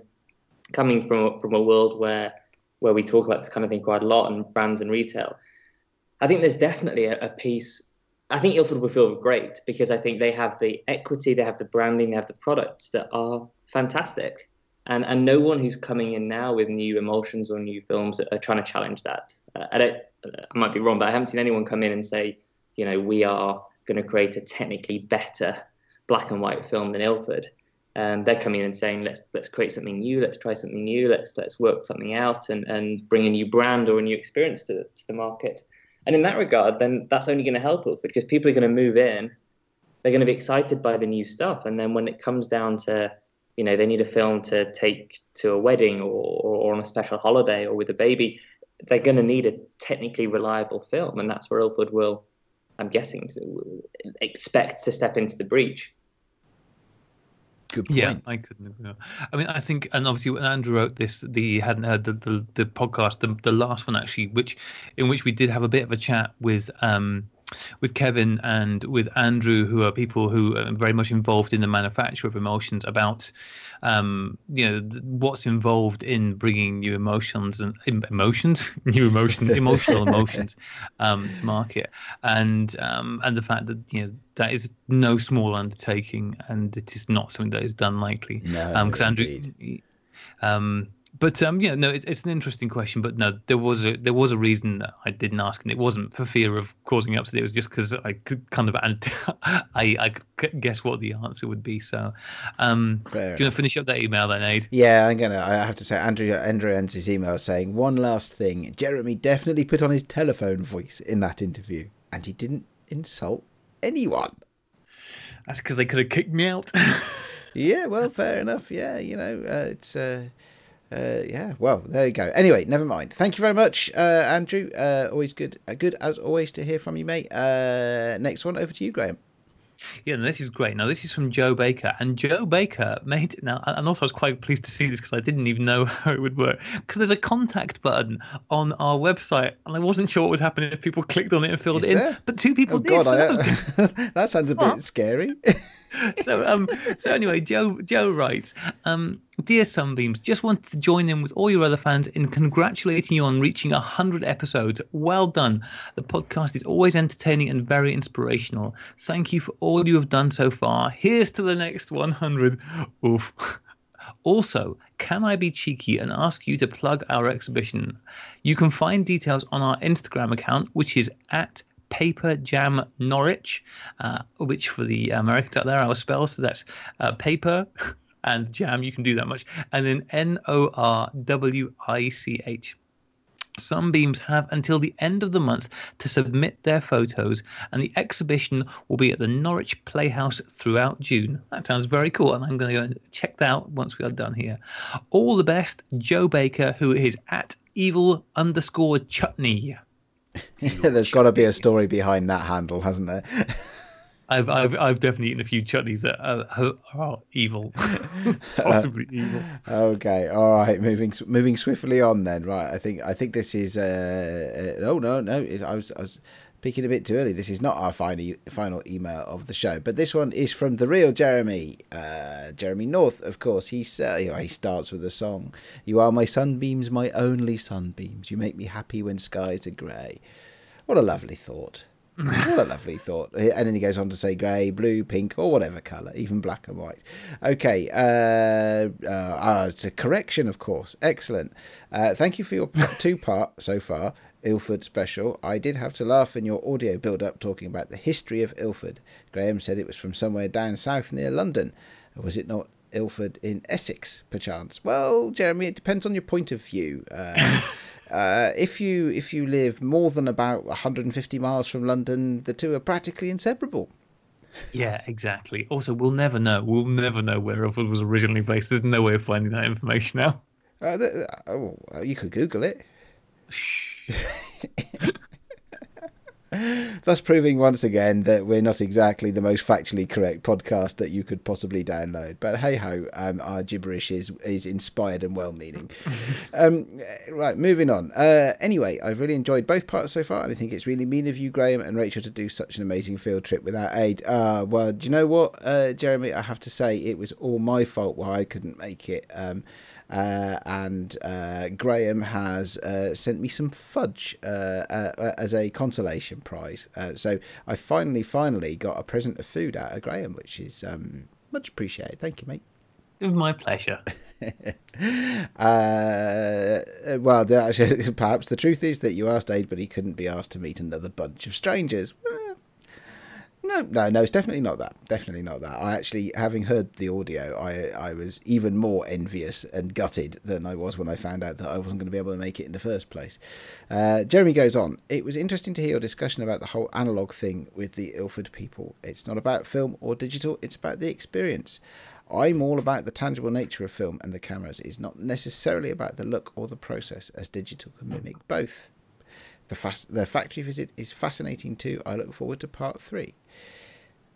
coming from from a world where where we talk about this kind of thing quite a lot and brands and retail, I think there's definitely a, a piece I think Ilford will feel great because I think they have the equity, they have the branding, they have the products that are fantastic. And and no one who's coming in now with new emulsions or new films are trying to challenge that. Uh, I don't, I might be wrong, but I haven't seen anyone come in and say, you know, we are going to create a technically better black and white film than Ilford. Um, they're coming in and saying, let's let's create something new, let's try something new, let's let's work something out and, and bring a new brand or a new experience to, to the market. And in that regard, then that's only going to help us because people are going to move in. They're going to be excited by the new stuff. And then when it comes down to, you know, they need a film to take to a wedding or, or, on a special holiday or with a baby, they're going to need a technically reliable film. And that's where Ilford will, I'm guessing, expect to step into the breach. Good point. Yeah, I couldn't agree. I mean, I think, and obviously, when Andrew wrote this, the hadn't heard the, the, the podcast, the, the last one actually, which in which we did have a bit of a chat with um, with Kevin and with Andrew, who are people who are very much involved in the manufacture of emotions, about um, you know what's involved in bringing new emotions and emotions, new emotion, emotional emotions um, to market, and um, and the fact that you know that is no small undertaking, and it is not something that is done lightly. No, because um, Andrew. But um, yeah, no, it's, it's an interesting question. But no, there was a there was a reason that I didn't ask, and it wasn't for fear of causing upset. It was just because I could kind of I I could guess what the answer would be. So, um, do you want to finish up that email then, Ade? Yeah, I'm gonna. I have to say, Andrew Andrew ends his email saying one last thing. Jeremy definitely put on his telephone voice in that interview, and he didn't insult anyone. That's because they could have kicked me out. yeah, well, fair enough. Yeah, you know, uh, it's. Uh, uh, yeah, well, there you go. Anyway, never mind. Thank you very much, uh, Andrew. Uh, always good, uh, good as always to hear from you, mate. Uh, next one over to you, Graeme. Yeah, this is great. Now, this is from Joe Baker, and Joe Baker made now, and also I was quite pleased to see this because I didn't even know how it would work. Because there's a contact button on our website, and I wasn't sure what would happen if people clicked on it and filled is it there? in. But two people oh, did. God, so I, that, that, sounds a bit scary. so um so anyway joe joe writes um dear sunbeams just wanted to join in with all your other fans in congratulating you on reaching 100 episodes. Well done. The podcast is always entertaining and very inspirational. Thank you for all you have done so far. Here's to the next 100 oof. Also, can I be cheeky and ask you to plug our exhibition? You can find details on our Instagram account, which is at Paper Jam Norwich, uh, which for the Americans out there, I'll spell. So that's uh, paper and jam. You can do that much. And then N O R W I C H. Sunbeams have until the end of the month to submit their photos, and the exhibition will be at the Norwich Playhouse throughout June. That sounds very cool, and I'm going to go and check that out once we are done here. All the best, Joe Baker, who is at evil underscore chutney. There's got to be a story behind that handle, hasn't there? I've, I've I've definitely eaten a few chutneys that are, are evil, possibly evil. Okay, all right. Moving moving swiftly on then. Right, I think I think this is. Uh, uh, oh no, no. I was I was speaking a bit too early. This is not our final final email of the show, but this one is from the real Jeremy, uh, Jeremy North. Of course, he uh, he starts with a song. You are my sunbeams, my only sunbeams. You make me happy when skies are grey. What a lovely thought. what a lovely thought. And then he goes on to say grey, blue, pink, or whatever colour, even black and white. Okay, uh, uh, it's a correction, of course. Excellent. Uh, thank you for your two part so far. Ilford special. I did have to laugh in your audio build up talking about the history of Ilford. Graeme said it was from somewhere down south near London. Was it not Ilford in Essex, perchance? Well, Jeremy, it depends on your point of view. Uh, uh, if you if you live more than about 150 miles from London, the two are practically inseparable. Yeah, exactly. Also, we'll never know. We'll never know where Ilford was originally based. There's no way of finding that information out. Uh, the, oh, you could Google it. Thus proving once again that we're not exactly the most factually correct podcast that you could possibly download. But hey ho, um, our gibberish is is inspired and well meaning. um, right, moving on. Uh, anyway, I've really enjoyed both parts so far, and I think it's really mean of you, Graeme and Rachel, to do such an amazing field trip without Ade. Uh, well, do you know what, uh, Jeremy? I have to say it was all my fault why I couldn't make it. Um, and uh, Graeme has uh, sent me some fudge uh, uh, as a consolation prize. Uh, so I finally, finally got a present of food out of Graeme, which is um, much appreciated. Thank you, mate. It was my pleasure. well, the, perhaps the truth is that you asked Ade, but he couldn't be asked to meet another bunch of strangers. No, no, no. It's definitely not that. Definitely not that. I actually, having heard the audio, I I was even more envious and gutted than I was when I found out that I wasn't going to be able to make it in the first place. Uh, Jeremy goes on. It was interesting to hear your discussion about the whole analog thing with the Ilford people. It's not about film or digital. It's about the experience. I'm all about the tangible nature of film and the cameras. It's not necessarily about the look or the process, as digital can mimic both. The, fast, the factory visit is fascinating too. I look forward to part three.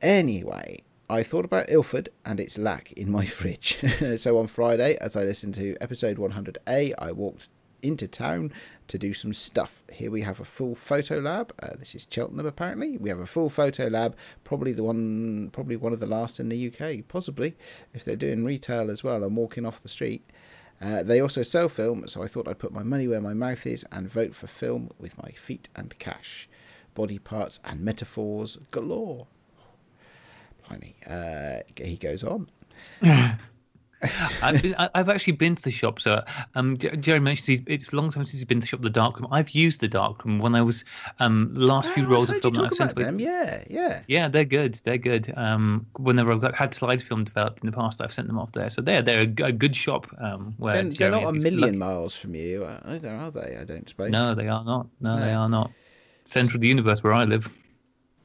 Anyway, I thought about Ilford and its lack in my fridge. so on Friday, as I listened to episode 100A, I walked into town to do some stuff. Here we have a full photo lab. Uh, this is Cheltenham, apparently. We have a full photo lab, probably the one, probably one of the last in the UK, possibly if they're doing retail as well and walking off the street. Uh, they also sell film, so I thought I'd put my money where my mouth is and vote for film with my feet and cash. Body parts and metaphors galore. Blimey. Uh, he goes on. I've, been, I've actually been to the shop. So um, Jerry mentioned it's a long time since he's been to the shop. The darkroom. I've used the darkroom when I was um last few oh, rolls of film that I've sent. Them. Yeah, yeah, yeah. They're good. They're good. Um, whenever I've got, had slides film developed in the past, I've sent them off there. So they're they're a, a good shop. Um, where they're, they're not a million lucky. miles from you either, are they? I don't suppose. No, they are not. No, no. they are not. Central of the universe where I live.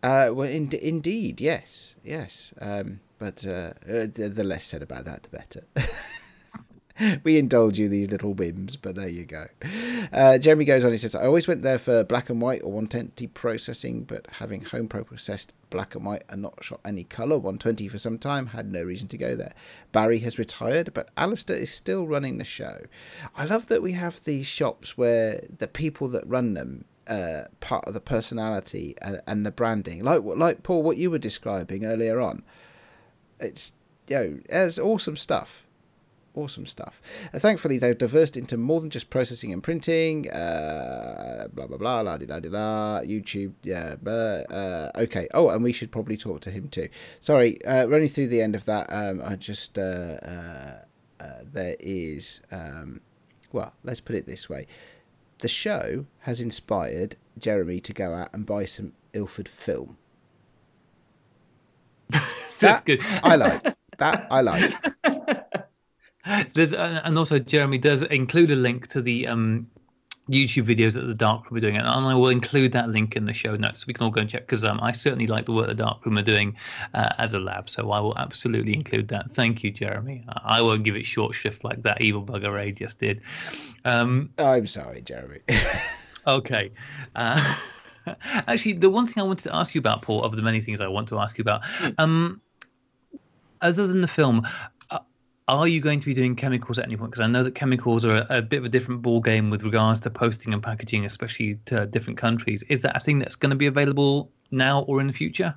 Uh, well, in, indeed, yes, yes. Um, but uh, uh the less said about that, the better. we indulge you these little whims, but there you go. Uh, Jeremy goes on. He says, "I always went there for black and white or 120 processing, but having home processed black and white and not shot any color 120 for some time, had no reason to go there. Barry has retired, but Alistair is still running the show. I love that we have these shops where the people that run them uh, part of the personality and, and, the branding, like like Paul, what you were describing earlier on. It's know, it's awesome stuff awesome stuff. Uh, thankfully, they've diversed into more than just processing and printing. Uh, blah blah blah, la di la di la. YouTube, yeah. But, uh, okay. Oh, and we should probably talk to him too. Sorry, uh, running through the end of that. Um, I just uh, uh, there is. Um, well, let's put it this way: the show has inspired Jeremy to go out and buy some Ilford film. That's that good. I like that. I like. There's uh, and also Jeremy does include a link to the um, YouTube videos that the Dark Room are doing, and I will include that link in the show notes so we can all go and check because um, I certainly like the work the Dark Room are doing uh, as a lab, so I will absolutely include that. Thank you, Jeremy. I won't give it short shrift like that evil bugger Ray just did. Um, I'm sorry, Jeremy. okay. Uh, actually, the one thing I wanted to ask you about, Paul, of the many things I want to ask you about, hmm. um, other than the film, are you going to be doing chemicals at any point? Because I know that chemicals are a, a, bit of a different ball game with regards to posting and packaging, especially to different countries. Is that a thing that's going to be available now or in the future?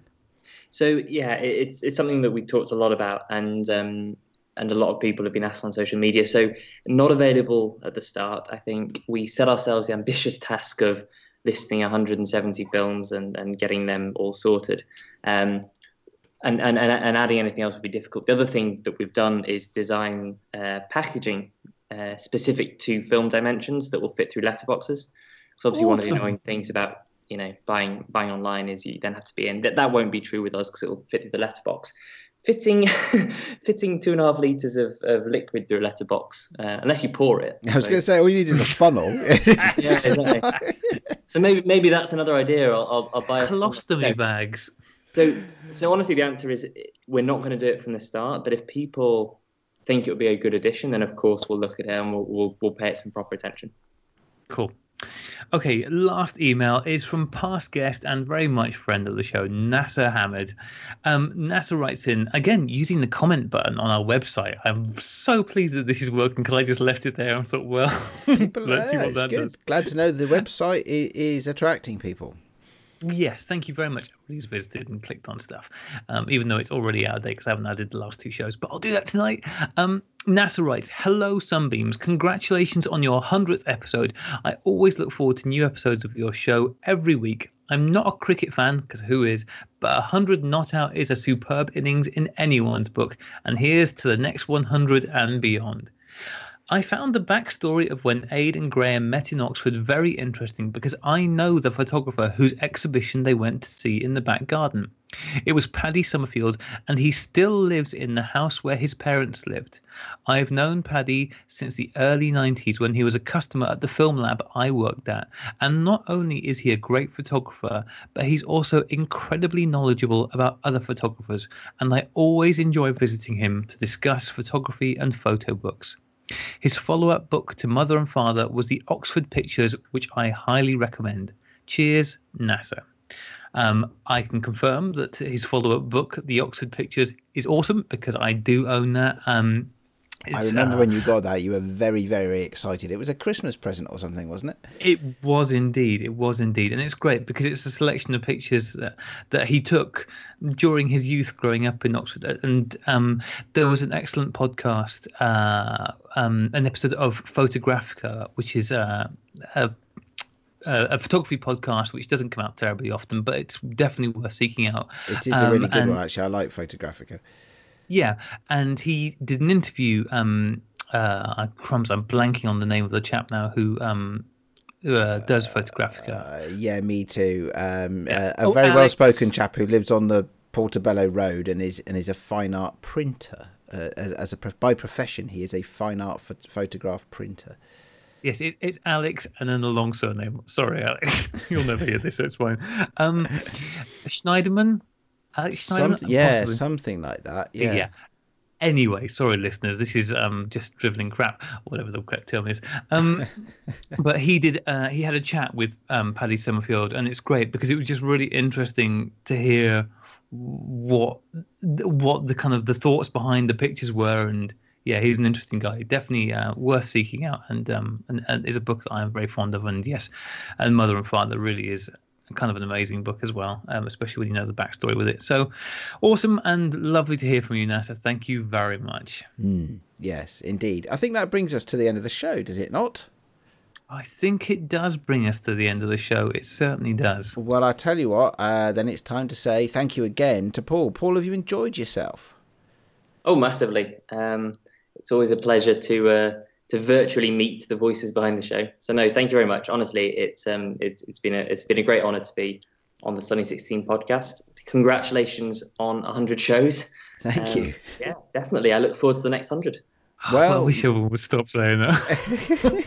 So yeah, it's it's something that we talked a lot about, and um, and a lot of people have been asked on social media. So not available at the start. I think we set ourselves the ambitious task of listing 170 films and, and getting them all sorted. Um, and, and, and adding anything else would be difficult. The other thing that we've done is design uh, packaging uh, specific to film dimensions that will fit through letterboxes. So obviously, awesome. one of the annoying things about you know buying buying online is you then have to be in. That that won't be true with us because it'll fit through the letterbox. Fitting fitting two and a half liters of, of liquid through a letterbox, uh, unless you pour it. I was so. going to say all you need is a funnel. yeah, exactly. So maybe maybe that's another idea. I'll, I'll, I'll buy a colostomy bags. So, so honestly, the answer is we're not going to do it from the start. But if people think it would be a good addition, then of course we'll look at it and we'll we'll, we'll pay it some proper attention. Cool. Okay, last email is from past guest and very much friend of the show, Nasser Hamid. Um, Nasser writes in again using the comment button on our website. I'm so pleased that this is working because I just left it there and thought, well, let's see what that good. does. Glad to know the website is attracting people. Yes, thank you very much. Please visited and clicked on stuff, um, even though it's already out of date because I haven't added the last two shows. But I'll do that tonight. Um, Nasser writes, "Hello, Sunbeams. Congratulations on your hundredth episode. I always look forward to new episodes of your show every week. I'm not a cricket fan because who is, but a hundred not out is a superb innings in anyone's book. And here's to the next 100 and beyond." I found the backstory of when Ade and Graeme met in Oxford very interesting because I know the photographer whose exhibition they went to see in the back garden. It was Paddy Summerfield, and he still lives in the house where his parents lived. I've known Paddy since the early 90s when he was a customer at the film lab I worked at. And not only is he a great photographer, but he's also incredibly knowledgeable about other photographers, and I always enjoy visiting him to discuss photography and photo books. His follow up book to Mother and Father was the Oxford Pictures, which I highly recommend. Cheers, Nasser. Um, I can confirm that his follow up book, The Oxford Pictures, is awesome because I do own that. Um, I remember uh, when you got that, you were very, very excited. It was a Christmas present or something, wasn't it? It was indeed. It was indeed, and it's great because it's a selection of pictures that, that he took during his youth, growing up in Oxford. And um, there was an excellent podcast, uh, um, an episode of Photographica, which is uh, a a photography podcast which doesn't come out terribly often, but it's definitely worth seeking out. It is a really um, good one, actually. I like Photographica. Yeah, and he did an interview. Um, uh, crumbs, I'm blanking on the name of the chap now who um, uh, does Photographica. Uh, yeah, me too. Um, yeah. uh, a oh, very well spoken chap who lives on the Portobello Road and is and is a fine art printer. Uh, as, as, a by profession, he is a fine art photograph printer. Yes, it, it's Alex and then a long surname. Sorry, Alex. You'll never hear this, so it's fine. Um, Schneideman, Alex Some, yeah, possibly. something like that. Yeah. yeah. Anyway, sorry, listeners. This is um, just driveling crap, whatever the correct term is. Um, but he did. Uh, he had a chat with um, Paddy Summerfield, and it's great because it was just really interesting to hear what what the kind of the thoughts behind the pictures were, and yeah, he's an interesting guy. Definitely uh, worth seeking out, and um, and, and is a book that I am very fond of. And yes, and Mother and Father really is kind of an amazing book as well, um, especially when you know the backstory with it. So awesome and lovely to hear from you, Nasser. Thank you very much. Mm, yes, indeed. I think that brings us to the end of the show, does it not? I think it does bring us to the end of the show. It certainly does. Well, I tell you what, uh, then it's time to say thank you again to Paul. Paul, have you enjoyed yourself? Oh, massively. Um, it's always a pleasure to uh, to virtually meet the voices behind the show. So no, thank you very much. Honestly, it's um, it's it's been a it's been a great honour to be on the Sunny 16 podcast. Congratulations on 100 shows. Thank um, you. Yeah, definitely. I look forward to the next 100. Well, I wish everyone would stop saying that.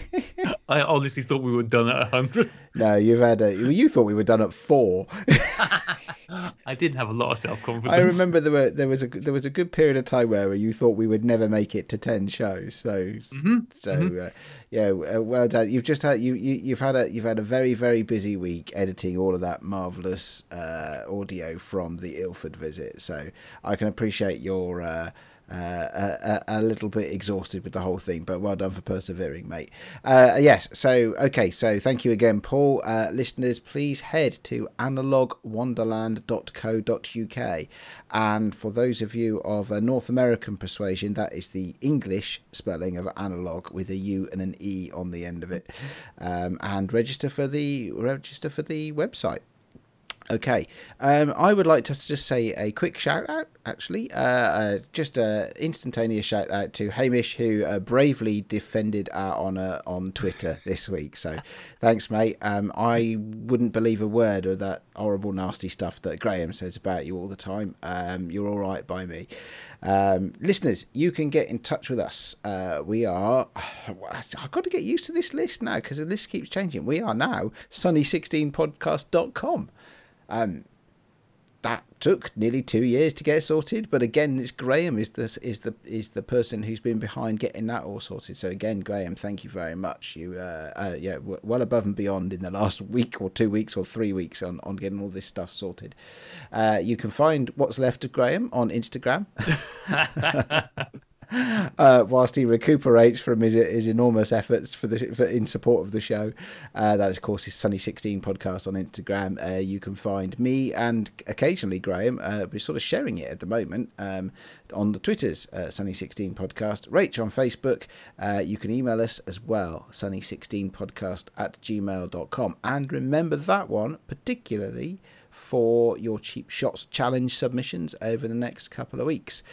I honestly thought we were done at hundred. No, you've had a. You thought we were done at four. I didn't have a lot of self confidence. I remember there were there was a there was a good period of time where you thought we would never make it to ten shows. So mm-hmm. so mm-hmm. Uh, yeah, uh, well done. You've just had you, you you've had a you've had a very very busy week editing all of that marvelous uh, audio from the Ilford visit. So I can appreciate your. Uh, a, little bit exhausted with the whole thing, but well done for persevering, mate. Uh, yes, so okay, so thank you again, Paul. Uh, listeners, please head to analoguewonderland.co.uk, and for those of you of North American persuasion, that is the English spelling of analog with a U and an E on the end of it, um, and register for the register for the website. Okay, um, I would like to just say a quick shout out, actually. Uh, uh, just an instantaneous shout out to Hamish, who uh, bravely defended our honour on Twitter this week. So thanks, mate. Um, I wouldn't believe a word of that horrible, nasty stuff that Graeme says about you all the time. Um, you're all right by me. Um, listeners, you can get in touch with us. Uh, we are, I've got to get used to this list now because the list keeps changing. We are now sunny16podcast.com. Um, that took nearly two years to get sorted, but again, it's Graeme is the is the is the person who's been behind getting that all sorted. So again, Graeme, thank you very much. You uh, uh yeah, well above and beyond in the last week or two weeks or three weeks on on getting all this stuff sorted. Uh, you can find what's left of Graeme on Instagram. uh, whilst he recuperates from his, his enormous efforts for the for, in support of the show. Uh, that is, of course, his Sunny Sixteen podcast on Instagram. Uh, you can find me and occasionally Graeme. Uh, we're sort of sharing it at the moment um, on the Twitters, uh, Sunny Sixteen podcast. Rach on Facebook. Uh, you can email us as well, Sunny Sixteen podcast at gmail.com. And remember that one particularly for your cheap shots challenge submissions over the next couple of weeks.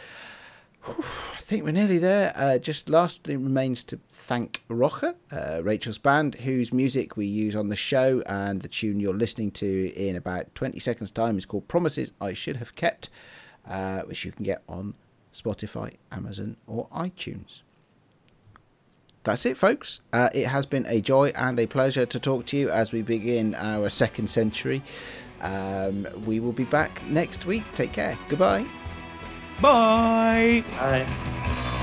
I think we're nearly there. Uh, just lastly remains to thank Roja, uh, Rachel's band, whose music we use on the show, and the tune you're listening to in about 20 seconds' time is called Promises I Should Have Kept, uh, which you can get on Spotify, Amazon, or iTunes. That's it, folks. Uh, it has been a joy and a pleasure to talk to you as we begin our second century. Um, we will be back next week. Take care. Goodbye. Bye. Bye.